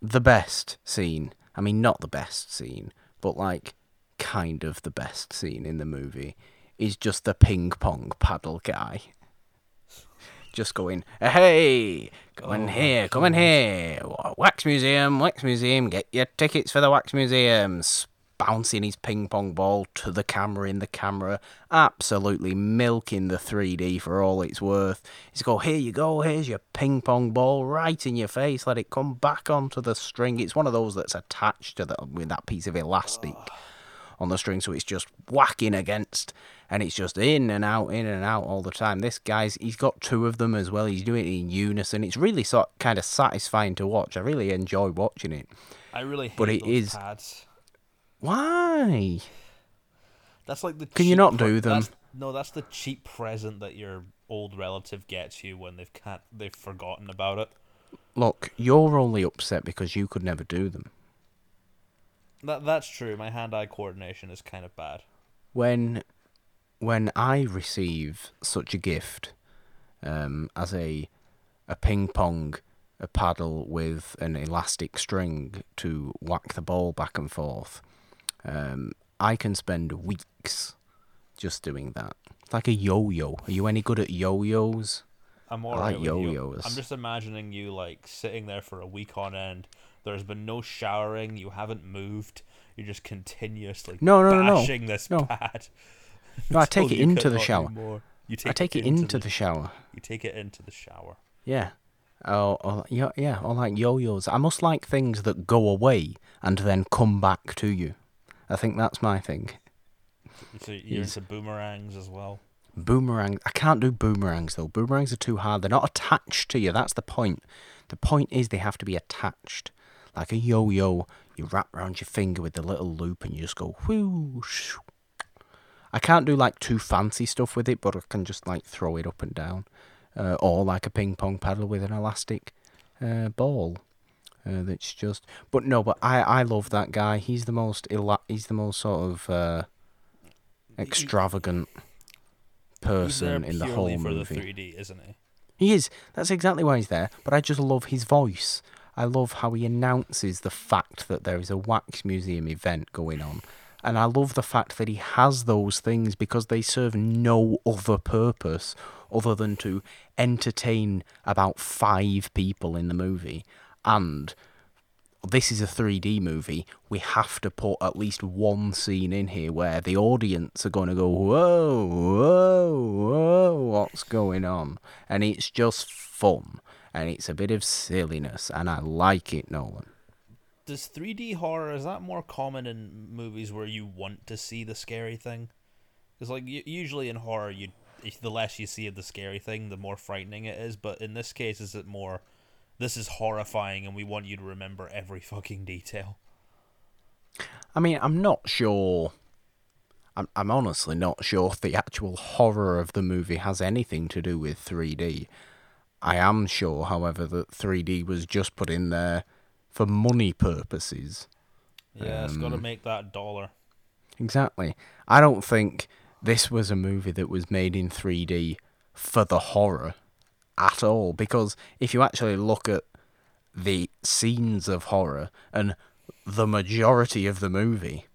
the best scene. I mean, not the best scene, but like kind of the best scene in the movie is just the ping pong paddle guy. Just going, hey, come in Oh my here, come in here, wax museum, wax museum, get your tickets for the wax museum. Bouncing his ping pong ball to the camera in the camera, absolutely milking the 3D for all it's worth. He's go, here you go, here's your ping pong ball right in your face, let it come back onto the string. It's one of those that's attached to the with that piece of elastic ah. On the string, so it's just whacking against, and it's just in and out, in and out all the time. This guy's he's got two of them as well. He's doing it in unison. It's really sort kind of satisfying to watch. I really enjoy watching it. I really hate But it those is- pads. Why? That's like the. Can you not do them? that's- no, that's the cheap present that your old relative gets you when they've can't they've forgotten about it. Look, you're only upset because you could never do them. That that's true. My hand-eye coordination is kind of bad. when when I receive such a gift um, as a a ping pong a paddle with an elastic string to whack the ball back and forth, um, I can spend weeks just doing that. It's like a yo-yo. Are you any good at yo-yos? I'm I alright like yo-yos. I'm just imagining you like sitting there for a week on end. There's been no showering. You haven't moved. You're just continuously No, no, no, no. this No. pad. No, I take it into the shower. You take I take it into the shower. You take it into the shower. Yeah. Oh, or, yeah, yeah, or like yo-yos. I must like things that go away and then come back to you. I think that's my thing. So you're into boomerangs as well. Boomerangs. I can't do boomerangs though. Boomerangs are too hard. They're not attached to you. That's the point. The point is they have to be attached. Like a yo-yo, you wrap around your finger with the little loop and you just go whoosh. I can't do like too fancy stuff with it, but I can just like throw it up and down, uh, or like a ping pong paddle with an elastic uh, ball. Uh, that's just. But no, but I I love that guy. He's the most ela- He's the most sort of uh, extravagant person in the whole movie. the 3D, isn't he? He is. That's exactly why he's there. But I just love his voice. I love how he announces the fact that there is a wax museum event going on. And I love the fact that he has those things because they serve no other purpose other than to entertain about five people in the movie. And this is a 3D movie. We have to put at least one scene in here where the audience are going to go, whoa, whoa, whoa, what's going on? And it's just fun. And it's a bit of silliness. And I like it, Nolan. does 3D horror is that more common in movies where you want to see the scary thing? Because like usually in horror, you the less you see of the scary thing, the more frightening it is. But in this case, is it more? This is horrifying, and we want you to remember every fucking detail. I mean, I'm not sure. I'm, I'm honestly not sure if the actual horror of the movie has anything to do with 3D. I am sure, however, that 3D was just put in there for money purposes. Yeah, it's got to Um, make that dollar. Exactly. I don't think this was a movie that was made in 3D for the horror at all. Because if you actually look at the scenes of horror and the majority of the movie,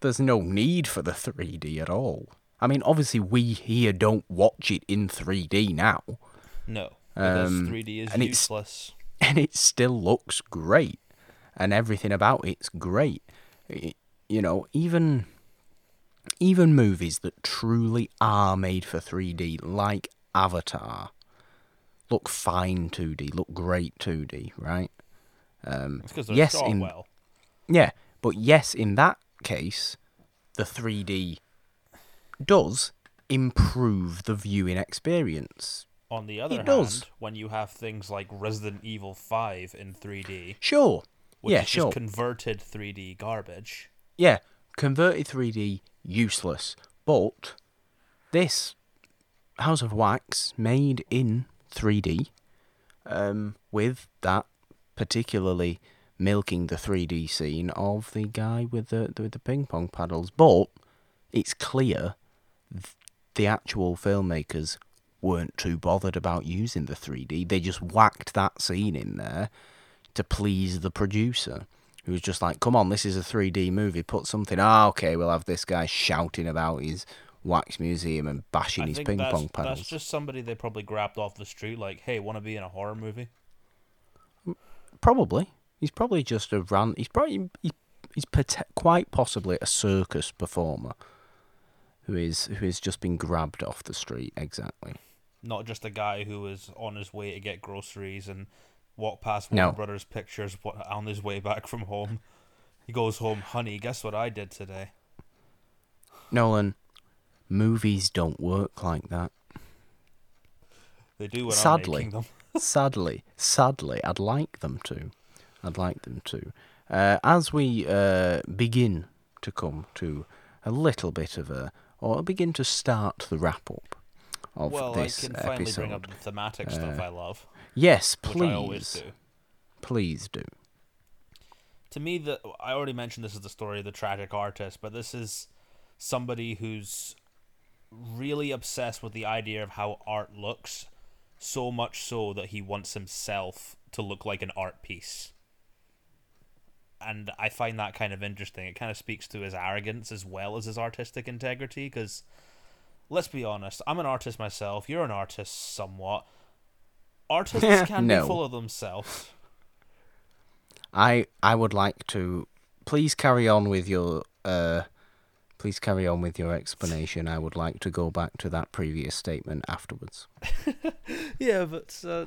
there's no need for the 3D at all. I mean, obviously, we here don't watch it in 3D now, No, Um, 3D is and it's- and it still looks great, and everything about it's great. I- you know, even even movies that truly are made for 3D, like Avatar, look fine 2D, look great 2D, right? Um, It's because yes, in well. yeah, but yes, in that case, the 3D does improve the viewing experience. On the other hand, does. when you have things like Resident Evil 5 in 3D, Sure. which yeah, is sure. just converted 3D garbage, yeah, converted 3D useless. But this House of Wax made in 3D, um, with that particularly milking the 3D scene of the guy with the with the ping pong paddles. But it's clear th- the actual filmmakers weren't too bothered about using the 3D. They just whacked that scene in there to please the producer, who was just like, "Come on, this is a 3D movie. Put something. Ah, okay, we'll have this guy shouting about his wax museum and bashing I his ping pong paddles." that's just somebody they probably grabbed off the street, like, hey, want to be in a horror movie? Probably. He's probably just a ran. He's probably he, he's quite possibly a circus performer, who is who has just been grabbed off the street. Exactly. Not just a guy who was on his way to get groceries and walk past No. Warner Brothers Pictures on his way back from home. He goes home, honey, guess what I did today? Nolan, movies don't work like that. They do when Sadly. Sadly, sadly, I'd like them to. I'd like them to. Uh, as we uh, begin to come to a little bit of a, or begin to start the wrap up of Well, this I can finally episode. bring up the thematic stuff Uh, I love, yes, please, I always do. please do. to me the I already mentioned this is the story of the tragic artist, but this is somebody who's really obsessed with the idea of how art looks, so much so that he wants himself to look like an art piece. And I find that kind of interesting. It kind of speaks to his arrogance as well as his artistic integrity because let's be honest, I'm an artist myself, you're an artist somewhat. Artists can No. be full of themselves. I I would like to please carry on with your uh please carry on with your explanation. I would like to go back to that previous statement afterwards. Yeah, but uh,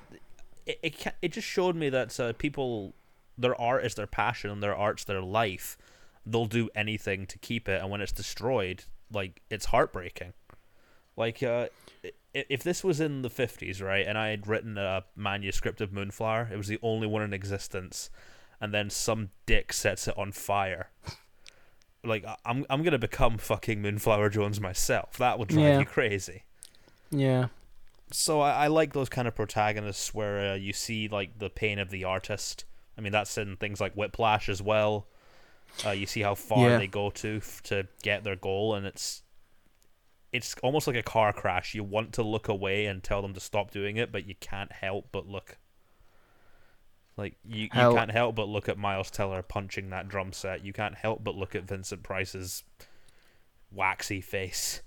it it, it just showed me that uh, people, their art is their passion and their art's their life. They'll do anything to keep it, and when it's destroyed, like it's heartbreaking. Like, uh, if this was in the fifties, right, and I had written a manuscript of Moonflower, it was the only one in existence, and then some dick sets it on fire. Like, I'm I'm gonna become fucking Moonflower Jones myself. That would drive Yeah. you crazy Yeah. so I, I like those kind of protagonists where uh, you see like the pain of the artist. I mean, that's in things like Whiplash as well. Uh, you see how far Yeah. they go to f- to get their goal, and it's it's almost like a car crash. You want to look away and tell them to stop doing it, but you can't help but look. Like you, you can't help but look at Miles Teller punching that drum set. You can't help but look at Vincent Price's waxy face.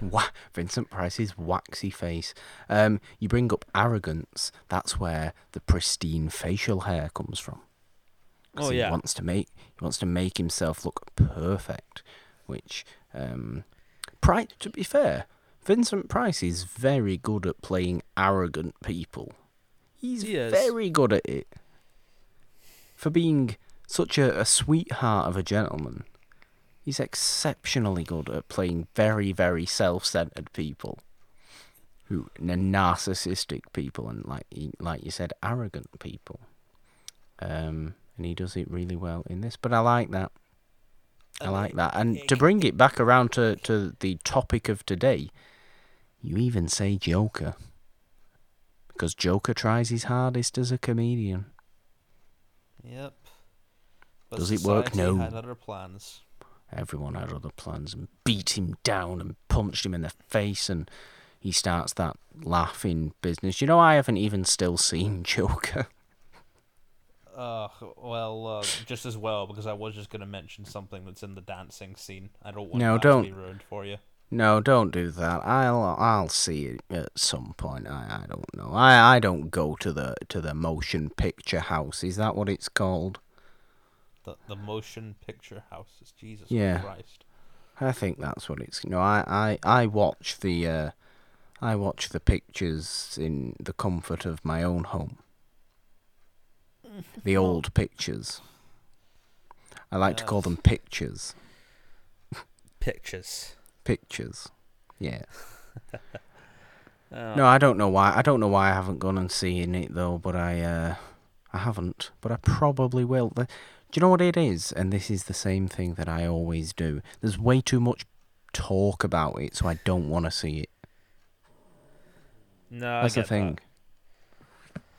Wa- Vincent Price's waxy face. Um, you bring up arrogance. That's where the pristine facial hair comes from. Oh, he yeah. wants to make he wants to make himself look perfect. Which, um, Price. To be fair, Vincent Price is very good at playing arrogant people. He's He very good at it. for being such a, a sweetheart of a gentleman, he's exceptionally good at playing very, very self-centered people, who narcissistic people, and like like you said, arrogant people. Um, and he does it really well in this. But I like that. I like um, that. And to bring it back around to, to the topic of today, you even say Joker. Because Joker tries his hardest as a comedian. Yep. But Does it work? No. Had other plans. Everyone had other plans and beat him down and punched him in the face and he starts that laughing business. You know, I haven't even still seen Joker. Uh, well, uh, just as well because I was just going to mention something that's in the dancing scene. I don't want No, that don't. to be ruined for you. No, don't do that. I'll I'll see it at some point. I, I don't know. I, I don't go to the to the motion picture house. Is that what it's called? The the motion picture houses. Jesus Yeah. Christ. I think that's what it's. No, I I I watch the uh, I watch the pictures in the comfort of my own home. The old pictures. I like to call them pictures. Pictures. Pictures. Yeah. Uh, No, I don't know why. I don't know why I haven't gone and seen it though. But I, uh, I haven't. But I probably will. The- Do you know what it is? And this is the same thing that I always do. There's way too much talk about it, so I don't want to see it. No, That's I the thing.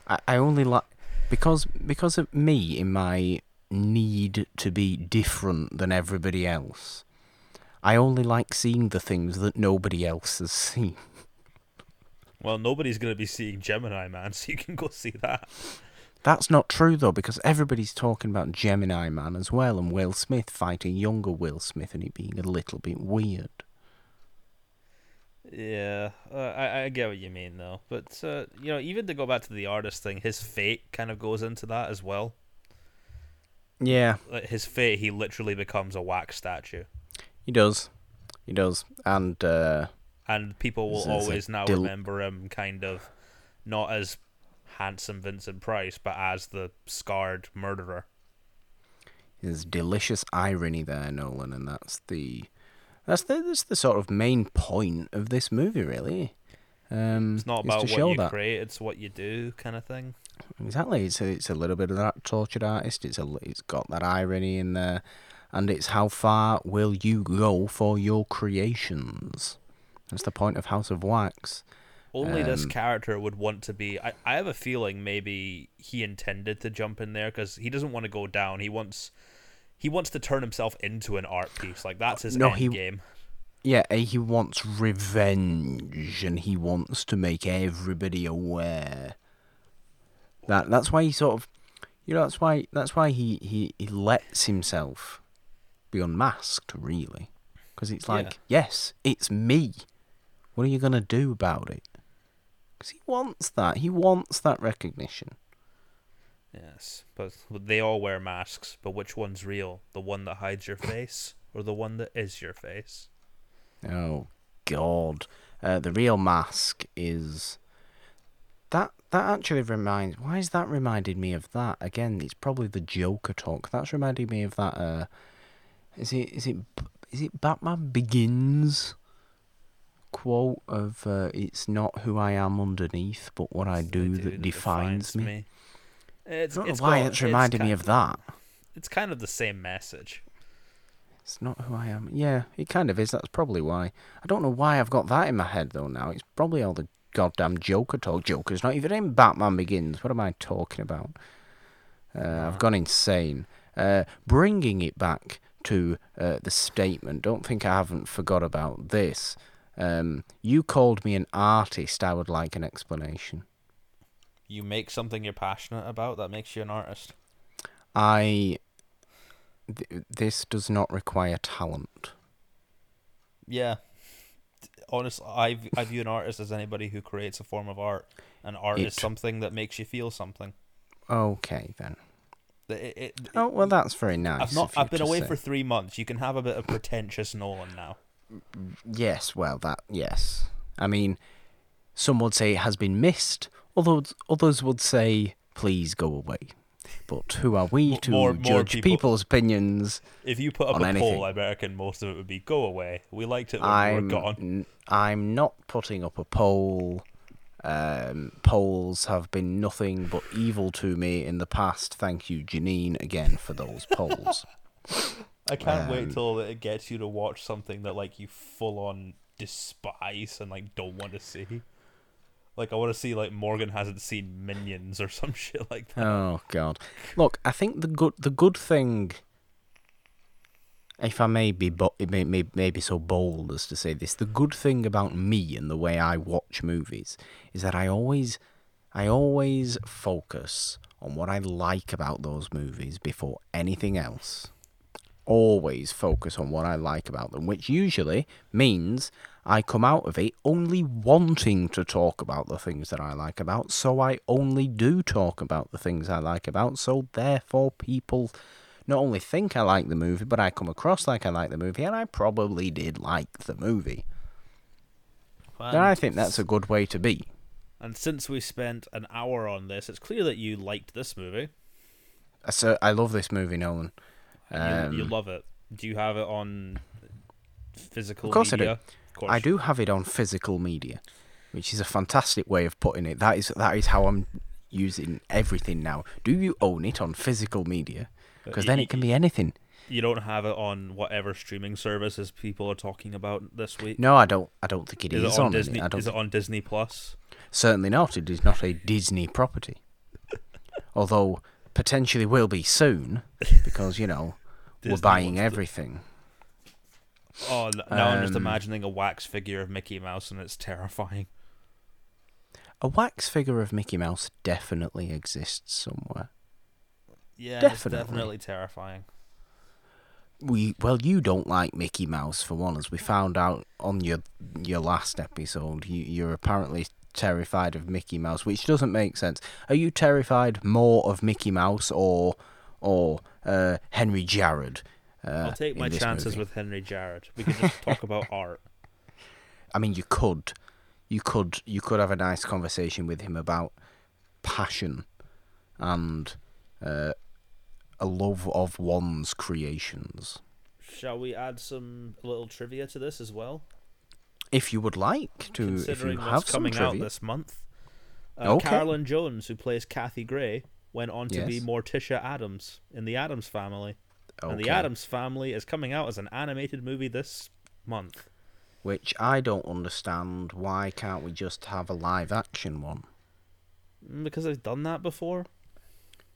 I, I only like because because of me in my need to be different than everybody else. I only like seeing the things that nobody else has seen. Well, nobody's going to be seeing Gemini Man, so you can go see that. That's not true though, because everybody's talking about Gemini Man as well, and Will Smith fighting younger Will Smith, and it being a little bit weird. Yeah, uh, I I get what you mean though, but uh, you know, even to go back to the artist thing, his fate kind of goes into that as well. Yeah, Like his fate, he literally becomes a wax statue, he does, he does, and uh, and people will This is a always now del- remember him kind of not as handsome Vincent Price, but as the scarred murderer. there's delicious irony there, Nolan, and that's the that's the that's the sort of main point of this movie, really. Um, It's not about what you that. create; it's what you do, kind of thing. Exactly. It's a, it's a little bit of that tortured artist. It's a it's got that irony in there, and it's how far will you go for your creations. That's the point of House of Wax. Only this Um, character would want to be. I, I have a feeling maybe he intended to jump in there because he doesn't want to go down. He wants he wants to turn himself into an art piece. Like that's his No, end he- game. Yeah, eh, he wants revenge, and he wants to make everybody aware. That that's why he sort of, you know, that's why that's why he he, he lets himself be unmasked, really, because it's like, yes, it's me. What are you gonna do about it? Because he wants that. He wants that recognition. Yes, but they all wear masks. But which one's real? The one that hides your face, or the one that is your face? Oh God, uh, the real mask is that. That actually reminds. Why is that reminded me of that again? It's probably the Joker talk. That's reminding me of that. Uh, is it? Is it? Is it Batman Begins? Quote of uh, "It's not who I am underneath, but what I do the that defines me." It's, I don't know it's why got- it's reminded me of that. It's kind of the same message. It's not who I am. Yeah, it kind of is. That's probably why. I don't know why I've got that in my head though. Now it's probably all the goddamn Joker talk. Joker's not even in Batman Begins. What am I talking about? Uh, I've gone insane. Uh, bringing it back to uh, the statement. Don't think I haven't forgot about this. Um, you called me an artist. I would like an explanation. You make something you're passionate about that makes you an artist. I. Th- this does not require talent. Yeah. Honest, I view an artist as anybody who creates a form of art. And art is something that makes you feel something. Okay then. The- It, it, Oh well, that's very nice. I've not. I've been away say. for three months. You can have a bit of pretentious Nolan now. Yes, well, that yes. I mean, some would say it has been missed. Others others would say, please go away. But who are we to more- more judge people- people's opinions? If you put up a anything. poll, I reckon most of it would be go away. We liked it when I'm we were gone. I'm not putting up a poll. Um, polls have been nothing but evil to me in the past. Thank you, Janine, again for those polls. I can't um, wait till it gets you to watch something that like you full on despise and like don't want to see. Like I want to see like Morgan hasn't seen Minions or some shit like that. Oh God! Look, I think the good the good thing, if I may be bo- may, may, may be so bold as to say this, the good thing about me and the way I watch movies is that I always I always focus on what I like about those movies before anything else. Always focus on what I like about them, which usually means I come out of it only wanting to talk about the things that I like about, so I only do talk about the things I like about, so therefore people not only think I like the movie, but I come across like I like the movie, and I probably did like the movie. And I think that's a good way to be. And since we spent an hour on this, it's clear that you liked this movie. So I love this movie, Nolan. You, Um, you love it. Do you have it on physical Of course I do. Course. I do have it on physical media, which is a fantastic way of putting it. That is that is how I'm using everything now. Do you own it on physical media? Uh, because then it can be anything. You don't have it on whatever streaming services people are talking about this week. No, I don't. I don't think it is is, it on on. Disney? Is it on Disney Plus? Certainly not. It is not a Disney property. Although potentially will be soon, because you know we're buying everything. Oh, now I'm just Um, imagining a wax figure of Mickey Mouse, and it's terrifying. A wax figure of Mickey Mouse definitely exists somewhere. Yeah, Definitely. it's definitely terrifying. We well, you don't like Mickey Mouse for one, as we found out on your your last episode. You you're apparently terrified of Mickey Mouse, which doesn't make sense. Are you terrified more of Mickey Mouse or or uh, Henry Jarrod? Uh, I'll take my chances movie? with Henry Jarrod. We could just talk about art. I mean, you could, you could, you could have a nice conversation with him about passion and uh, a love of one's creations. Shall we add some little trivia to this as well? If you would like to, if you Considering have what's some coming out this month. Uh, Okay. Carolyn Jones, who plays Kathy Gray, went on to be Morticia Addams in the Addams Family. And the Addams Family is coming out as an animated movie this month. which I don't understand. Why can't we just have a live action one? Mm, Because they've done that before.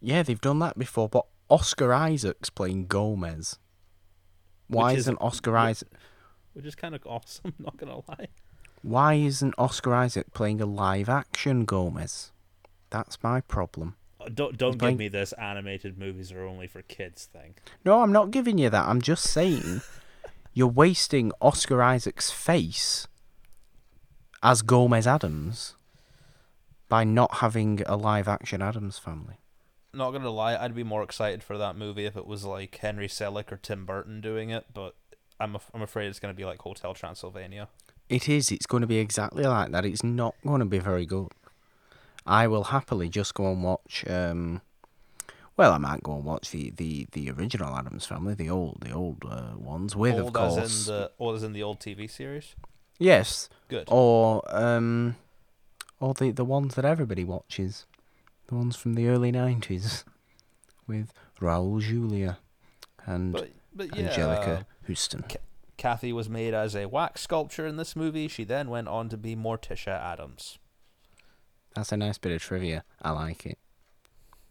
Yeah, they've done that before, but Oscar Isaac's playing Gomez. Why Which is- isn't Oscar Isaac? Which is kind of awesome, not gonna lie. Why isn't Oscar Isaac playing a live action Gomez? That's my problem. Don't don't give me this animated movies are only for kids thing. No, I'm not giving you that. I'm just saying you're wasting Oscar Isaac's face as Gomez Addams by not having a live action Addams family. Not gonna lie, I'd be more excited for that movie if it was like Henry Selick or Tim Burton doing it, but I'm af- I'm afraid it's gonna be like Hotel Transylvania. It is. It's going to be exactly like that. It's not going to be very good. I will happily just go and watch. Um, well, I might go and watch the, the, the original Addams Family, the old the old uh, ones, with old of course. as in the old as in the old TV series. Yes, Good. or um, or the the ones that everybody watches, the ones from the early nineties, with Raul Julia and But but yeah, Anjelica Huston. Kathy was made as a wax sculpture in this movie. She then went on to be Morticia Addams, That's a nice bit of trivia. I like it.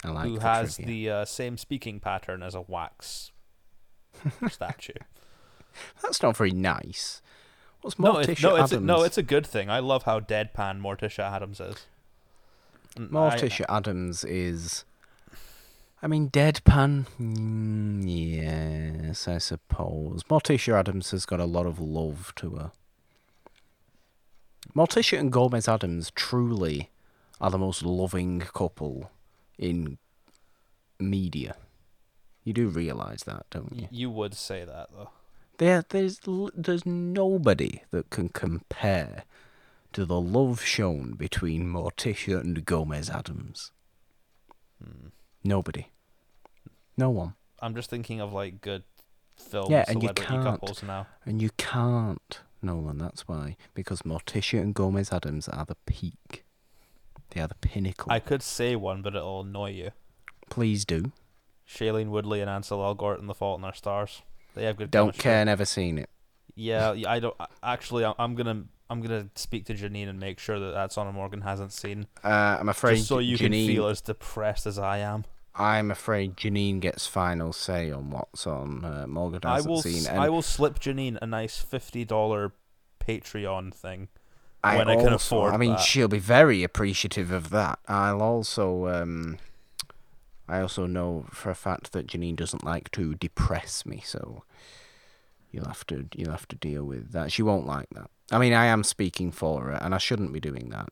I like who the has trivia. the uh, same speaking pattern as a wax statue. That's not very nice. What's no, Morticia it's, no, it's a, Addams? no, it's a good thing. I love how deadpan Morticia Addams is. I- Morticia Addams is. I mean, deadpan. Mm, yes, I suppose. Morticia Addams has got a lot of love to her. Morticia and Gomez Addams truly are the most loving couple in media. You do realise that, don't you? You would say that though. There, there's, there's nobody that can compare to the love shown between Morticia and Gomez Addams. Hmm. Nobody. No one. I'm just thinking of like good films. Yeah, and you can't. couples now. And you can't, Nolan, that's why. Because Morticia and Gomez Addams are the peak. They are the pinnacle. I could say one, but it'll annoy you. Please do. Shailene Woodley and Ansel Elgort in The Fault in Our Stars. They have good. Don't chemistry. care, never seen it. Yeah, yeah, I don't. Actually, I- I'm gonna I'm gonna speak to Janine and make sure that that's Honor Morgan hasn't seen, Uh, I'm afraid just so you Janine, can feel as depressed as I am. I'm afraid Janine gets final say on what's on uh, Morgan hasn't will seen. and I will slip Janine a nice fifty dollar Patreon thing. I when I can afford I mean, that. she'll be very appreciative of that. I'll also, um, I also know for a fact that Janine doesn't like to depress me, so you'll have to you'll have to deal with that. She won't like that. I mean, I am speaking for her, and I shouldn't be doing that.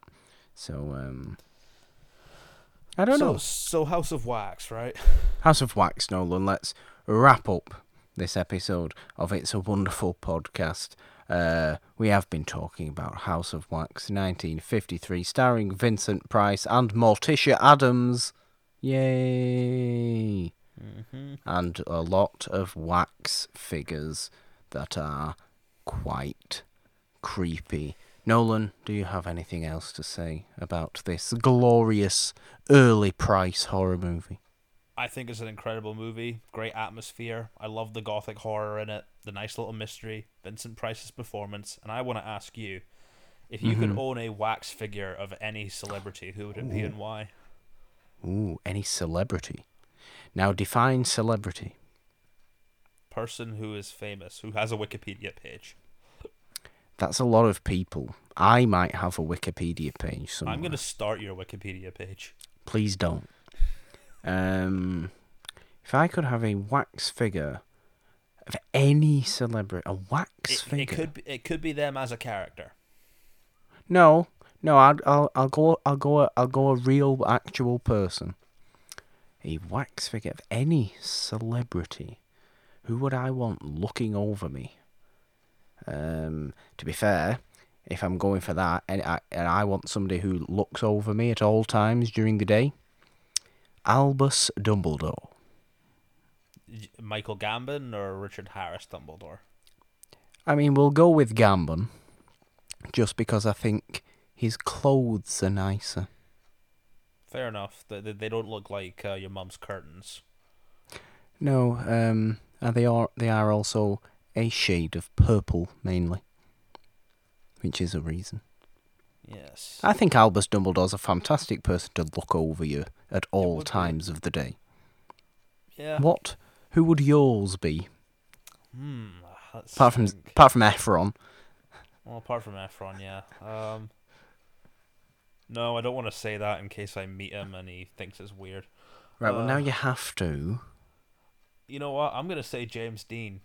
So, um, I don't so, know. So House of Wax, right? House of Wax, Nolan. Let's wrap up this episode of It's a Wonderful Podcast. Uh, we have been talking about House of Wax 1953, starring Vincent Price and Morticia Addams. Yay! Mm-hmm. And a lot of wax figures that are quite creepy. Nolan, do you have anything else to say about this glorious early Price horror movie? I think it's an incredible movie. Great atmosphere. I love the gothic horror in it. The nice little mystery. Vincent Price's performance. And I want to ask you, if you could Mhm. own a wax figure of any celebrity, who would it be and why? Ooh, any celebrity. Now define celebrity. Person who is famous, who has a Wikipedia page. That's a lot of people. I might have a Wikipedia page somewhere. I'm gonna start your Wikipedia page. Please don't. Um, if I could have a wax figure of any celebrity, a wax It, figure. it could be, it could be them as a character. No, no. I'll, I'll, I'll go. I'll go. I'll go a real, actual person. A wax figure of any celebrity. Who would I want looking over me? Um, to be fair, if I'm going for that, and I, and I want somebody who looks over me at all times during the day, Albus Dumbledore. Michael Gambon or Richard Harris Dumbledore. I mean, we'll go with Gambon, just because I think his clothes are nicer. Fair enough. They, they, don't look like uh, your mum's curtains. No, um, and they are they are also a shade of purple mainly, which is a reason. Yes. I think Albus Dumbledore's a fantastic person to look over you at all would times of the day. yeah. What? Who would yours be? Hmm. Apart from think. apart from Efron. Well, apart from Efron, yeah. Um. No, I don't want to say that in case I meet him and he thinks it's weird. Right. well, now Uh, you have to. You know what? I'm gonna say James Dean.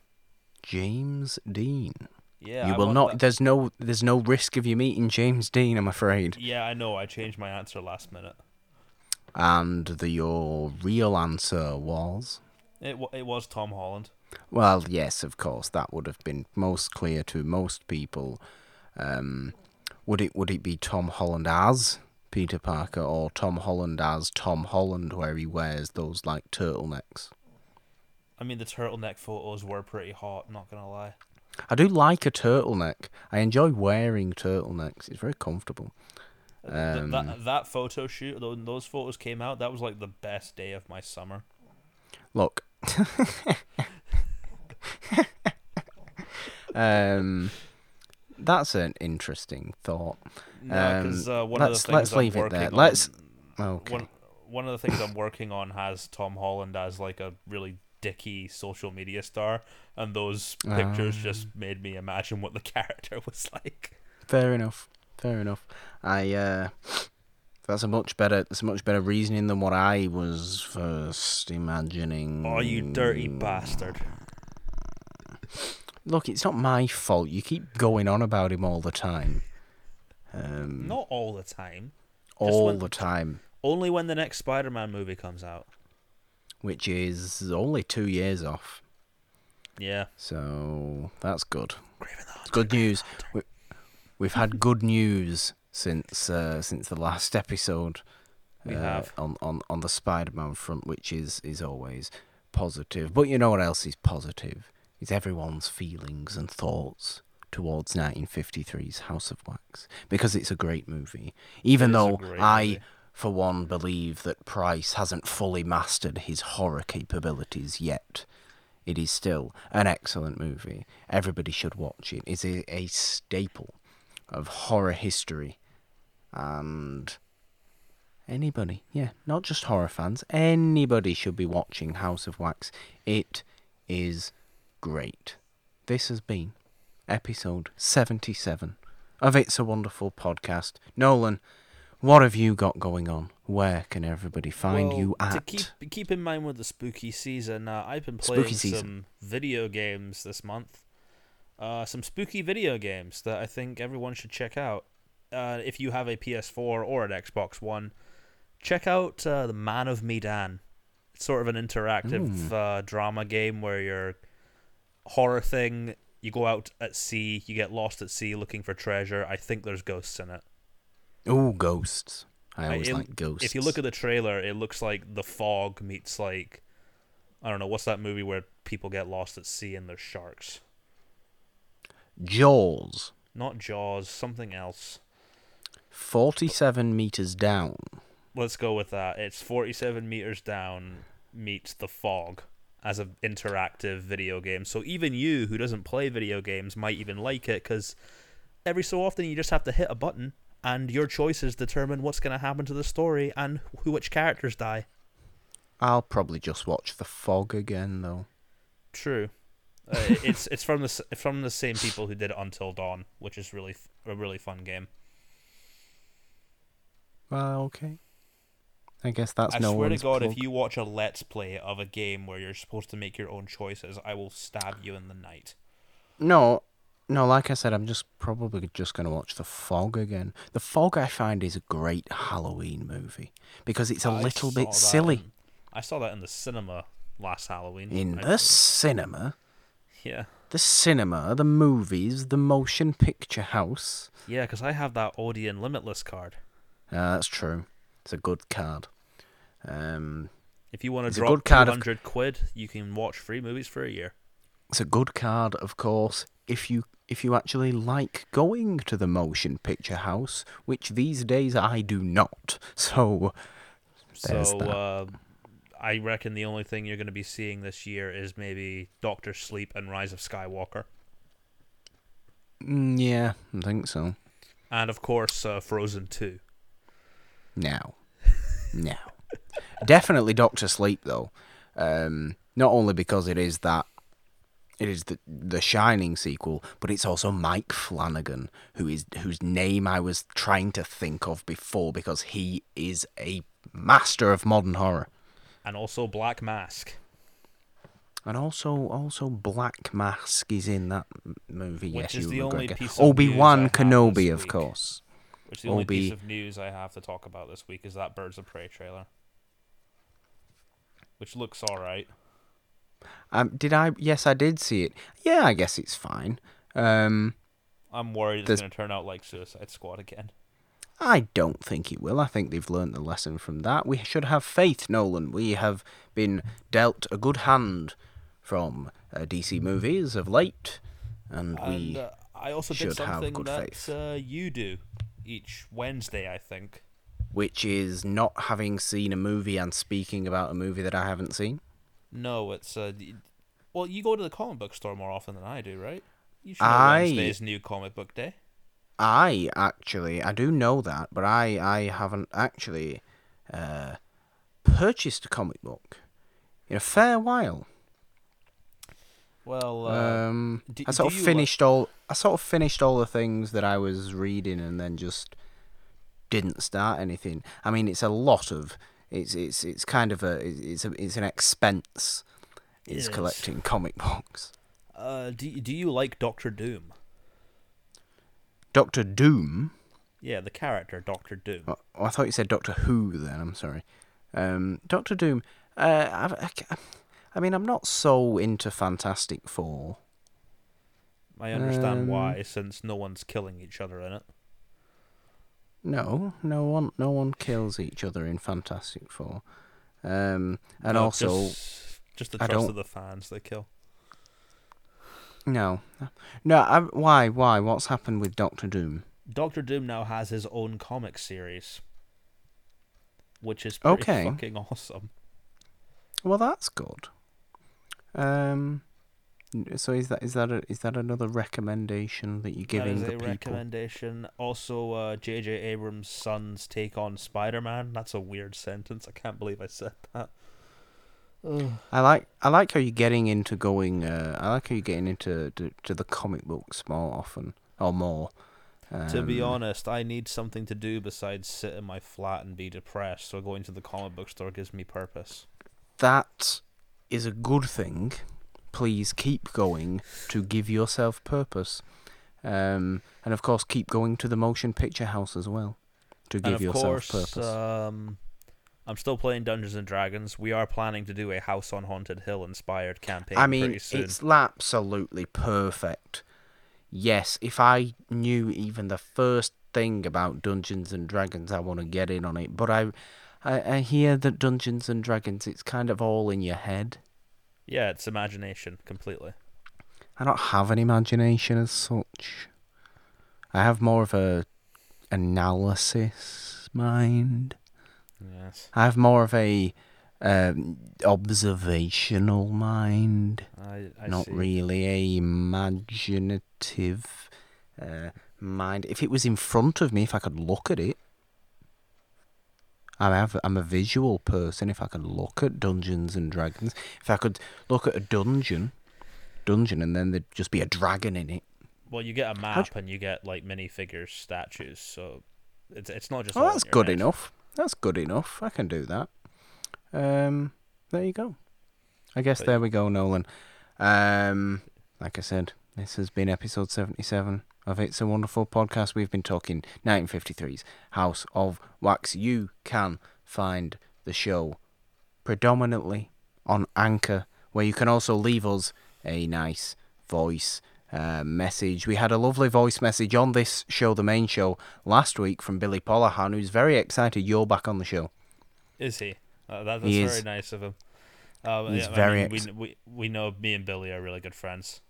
James Dean. Yeah. you I will not. that- There's no. There's no risk of you meeting James Dean. I'm afraid. Yeah, I know. I changed my answer last minute. And the your real answer was. It wa it was Tom Holland. Well, yes, of course, that would have been most clear to most people. Um, would it would it be Tom Holland as Peter Parker or Tom Holland as Tom Holland, where he wears those like turtlenecks? I mean, the turtleneck photos were pretty hot. Not gonna lie. I do like a turtleneck. I enjoy wearing turtlenecks. It's very comfortable. Um, that that photo shoot, tho- those photos came out. That was like the best day of my summer. Look. um, that's an interesting thought. No, because Um, uh, one let's- of the let's I'm leave it there. on, Let's- Okay. one one of the things I'm working on has Tom Holland as like a really dicky social media star, and those pictures Ah. just made me imagine what the character was like. Fair enough. Fair enough. I uh that's a much better that's a much better reasoning than what I was first imagining. Oh, you dirty bastard! Look, it's not my fault. You keep going on about him all the time. Um Not all the time. all when- the time. Only when the next Spider-Man movie comes out. Which is only two years off. Yeah. So that's good. Kraven the It's Hunter, good news. We, we've had good news since uh, since the last episode. We uh, have. on on on the Spider-Man front, which is is always positive. But you know what else is positive? Is everyone's feelings and thoughts towards 1953's House of Wax because it's a great movie. Even It is a though I, movie. for one, believe that Price hasn't fully mastered his horror capabilities yet. It is still an excellent movie. Everybody should watch it. It's a, a staple of horror history. And anybody, yeah, not just horror fans, anybody should be watching House of Wax. It is great. This has been episode 77 of It's a Wonderful Podcast. Nolan, what have you got going on? Where can everybody find Well, you at? To keep keep in mind with the spooky season, uh, I've been playing some video games this month. Uh, some spooky video games that I think everyone should check out. Uh, if you have a PS4 or an Xbox One, check out uh, the Man of Medan. It's sort of an interactive uh, drama game where you're horror thing. You go out at sea, you get lost at sea looking for treasure. I think there's ghosts in it. Oh, ghosts. I I- always it- like ghosts. If you look at the trailer, it looks like The Fog meets like I don't know what's that movie where people get lost at sea and there's sharks. Jaws, Not Jaws, something else. 47 meters down. Let's go with that. It's 47 meters down meets The Fog as an interactive video game. So even you who doesn't play video games might even like it because every so often you just have to hit a button and your choices determine what's going to happen to the story and who which characters die. I'll probably just watch The Fog again, though. True. Uh, it's it's from the from the same people who did Until Dawn, which is really a really fun game. Well, okay. I guess that's I no swear to God, plug. if you watch a let's play of a game where you're supposed to make your own choices, I will stab you in the night. No, no, like I said, I'm just probably just going to watch The Fog again. The Fog, I find, is a great Halloween movie because it's a I little bit silly. in- I saw that in the cinema last Halloween. In I- the cinema, yeah, the cinema, the movies, the motion picture house. yeah, because I have that Odeon Limitless card. Uh, that's true. It's a good card. Um, If you want to a drop good card of- hundred quid, you can watch free movies for a year. it's a good card, of course, if you if you actually like going to the motion picture house, which these days I do not. So There's So that. uh, I reckon the only thing you're going to be seeing this year is maybe Doctor Sleep and Rise of Skywalker, mm, yeah, I think so. and of course uh, Frozen Two. Now, now, definitely Doctor Sleep though. Um, not only because it is that, it is the the Shining sequel, but it's also Mike Flanagan, who is whose name I was trying to think of before because he is a master of modern horror, and also Black Mask, and also also Black Mask is in that movie. Which yes, you the only McGregor. piece of Obi Wan Kenobi, of week. course. Which the only piece of news I have to talk about this week is that Birds of Prey trailer, which looks all right. Um, did I? Yes, I did see it. Yeah, I guess it's fine. Um. I'm worried it's going to turn out like Suicide Squad again. I don't think it will. I think they've learned the lesson from that. We should have faith, Nolan. We have been dealt a good hand from uh, DC movies of late, and, And we. uh, I also did should have good that faith. uh, you do each Wednesday, I think. which is not having seen a movie and speaking about a movie that I haven't seen. No, it's uh, well, you go to the comic book store more often than I do, right? You should know I- Wednesday's new comic book day. I actually, I do know that, but I, I haven't actually uh, purchased a comic book in a fair while. Well, uh, um, do- I sort of uh, finished all. I sort of finished all the things that I was reading, and then just didn't start anything. I mean, it's a lot of. It's it's it's kind of a it's a it's an expense. Is Yes. collecting comic books. uh, do do you like Doctor Doom? Doctor Doom. Yeah, the character Doctor Doom. Oh, I thought you said Doctor Who. Then I'm sorry. Um, Doctor Doom. Uh, I've, I, ca- I mean, I'm not so into Fantastic Four. I understand um, why, since no one's killing each other in it. No, no one, no one kills each other in Fantastic Four. Um, and No, also, just, just the trust of the fans they kill. no, no. I, why, why? What's happened with Doctor Doom? Doctor Doom now has his own comic series, which is pretty Okay. fucking awesome. Well, that's good. Um, so is that is that a, is that another recommendation that you're giving is the a people? recommendation. Also, uh, J.J. Abrams' son's take on Spider-Man. That's a weird sentence. I can't believe I said that. Ugh. I like I like how you're getting into going. Uh, I like how you're getting into to, to the comic books more often or more. to be Um, honest, I need something to do besides sit in my flat and be depressed. So going to the comic book store gives me purpose. that is a good thing. Please keep going to give yourself purpose, um, and of course keep going to the motion picture house as well to give of yourself course, purpose. um, I'm still playing Dungeons and Dragons. We are planning to do a House on Haunted Hill inspired campaign I mean, it's absolutely perfect. Yes, if I knew even the first thing about Dungeons and Dragons, I want to get in on it. But I, I, I hear that Dungeons and Dragons, it's kind of all in your head. Yeah, it's imagination completely. I don't have an imagination as such. I have more of a analysis mind. Yes, I have more of a um, observational mind. I, I not see. really a imaginative uh, mind. If it was in front of me, if I could look at it, I have. I'm a visual person. If I could look at Dungeons and Dragons, if I could look at a dungeon, dungeon, and then there'd just be a dragon in it. Well, you get a How'd map and you get like minifigures, statues. So it's it's not just. Oh, that's good head. enough. That's good enough. I can do that. Um, there you go. I guess But- there we go, Nolan. Um, like I said, this has been episode seventy-seven of It's a Wonderful Podcast. We've been talking 1953's House of Wax. You can find the show predominantly on Anchor, where you can also leave us a nice voice uh, message. We had a lovely voice message on this show, the main show, last week from Billy Polahan, who's very excited you're back on the show. Is he? Uh, that, that's He very is. nice of him. Um, He's yeah, I very mean, we, we we know me and Billy are really good friends.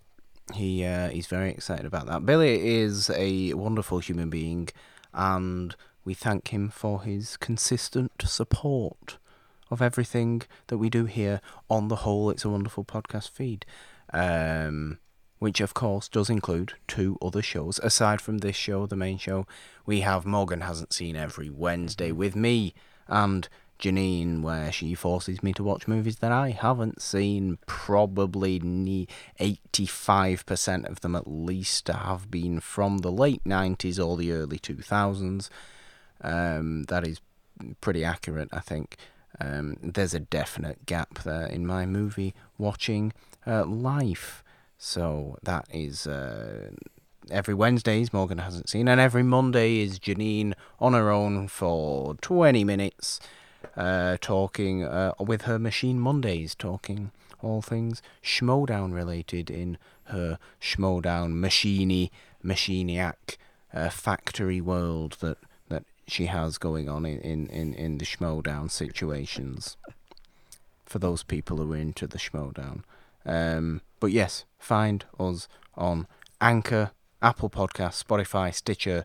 He uh, he's very excited about that. Billy is a wonderful human being, and we thank him for his consistent support of everything that we do here on the whole. It's a wonderful podcast feed, um, which of course does include two other shows aside from this show, the main show. We have Morgan hasn't seen every Wednesday with me and Janine, where she forces me to watch movies that I haven't seen. Probably 85% of them at least have been from the late 90s or the early 2000s. Um, that is pretty accurate, I think. Um, there's a definite gap there in my movie watching uh, life. So that is uh, every Wednesdays Morgan hasn't seen, and every Monday is Janine on her own for 20 minutes, uh, talking uh, with her Machine Mondays, talking all things Schmoedown related in her Schmoedown machiney, machiniac uh, factory world that, that she has going on in, in, in, the Schmoedown situations. For those people who are into the Schmoedown. Um, but yes, find us on Anchor, Apple Podcasts, Spotify, Stitcher,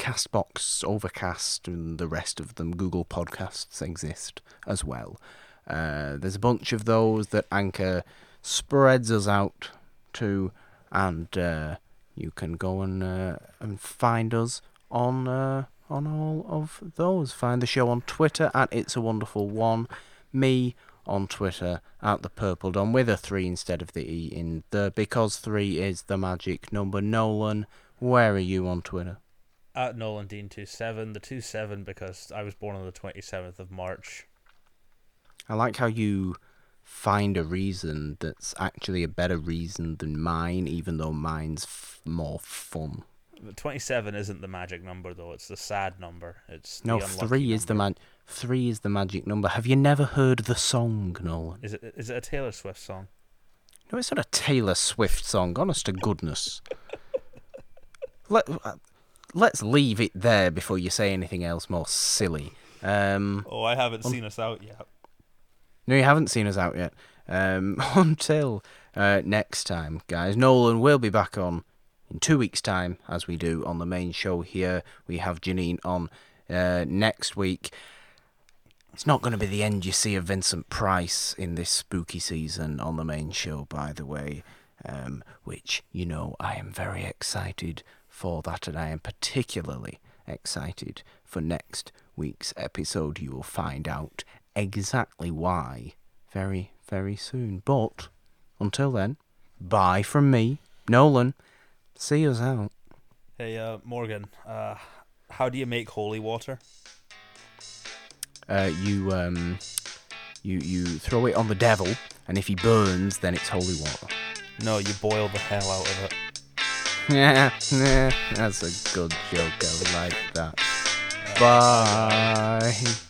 Castbox, Overcast, and the rest of them. Google Podcasts exist as well. Uh, there's a bunch of those that Anchor spreads us out to, and uh, you can go and uh, and find us on uh, on all of those. Find the show on Twitter at It's a Wonderful One. Me on Twitter at the Purple Dawn with a three instead of the E in the because three is the magic number. Nolan, where are you on Twitter? At Nolan Dean two seven, the two seven because I was born on the twenty seventh of March. I like how you find a reason that's actually a better reason than mine, even though mine's f- more fun. Twenty seven isn't the magic number though; it's the sad number. It's No, the three is the number. man. Three is the magic number. Have you never heard the song, Nolan? Is it is it a Taylor Swift song? No, it's not a Taylor Swift song. Honest to goodness. Let let's leave it there before you say anything else more silly. Um, Oh, I haven't seen us out yet. no, you haven't seen us out yet. Um, until uh, next time, guys. Nolan will be back on in two weeks' time, as we do on the main show here. We have Janine on uh, next week. It's not going to be the end you see of Vincent Price in this spooky season on the main show, by the way. Um, which, you know, I am very excited for that, and I am particularly excited for next week's episode. You will find out exactly why very, very soon. But until then, bye from me, Nolan. See us out. Hey, uh, Morgan. Uh, how do you make holy water? Uh, you um, you you throw it on the devil, and if he burns, then it's holy water. No, you boil the hell out of it. Yeah, yeah, that's a good joke. I like that. Bye.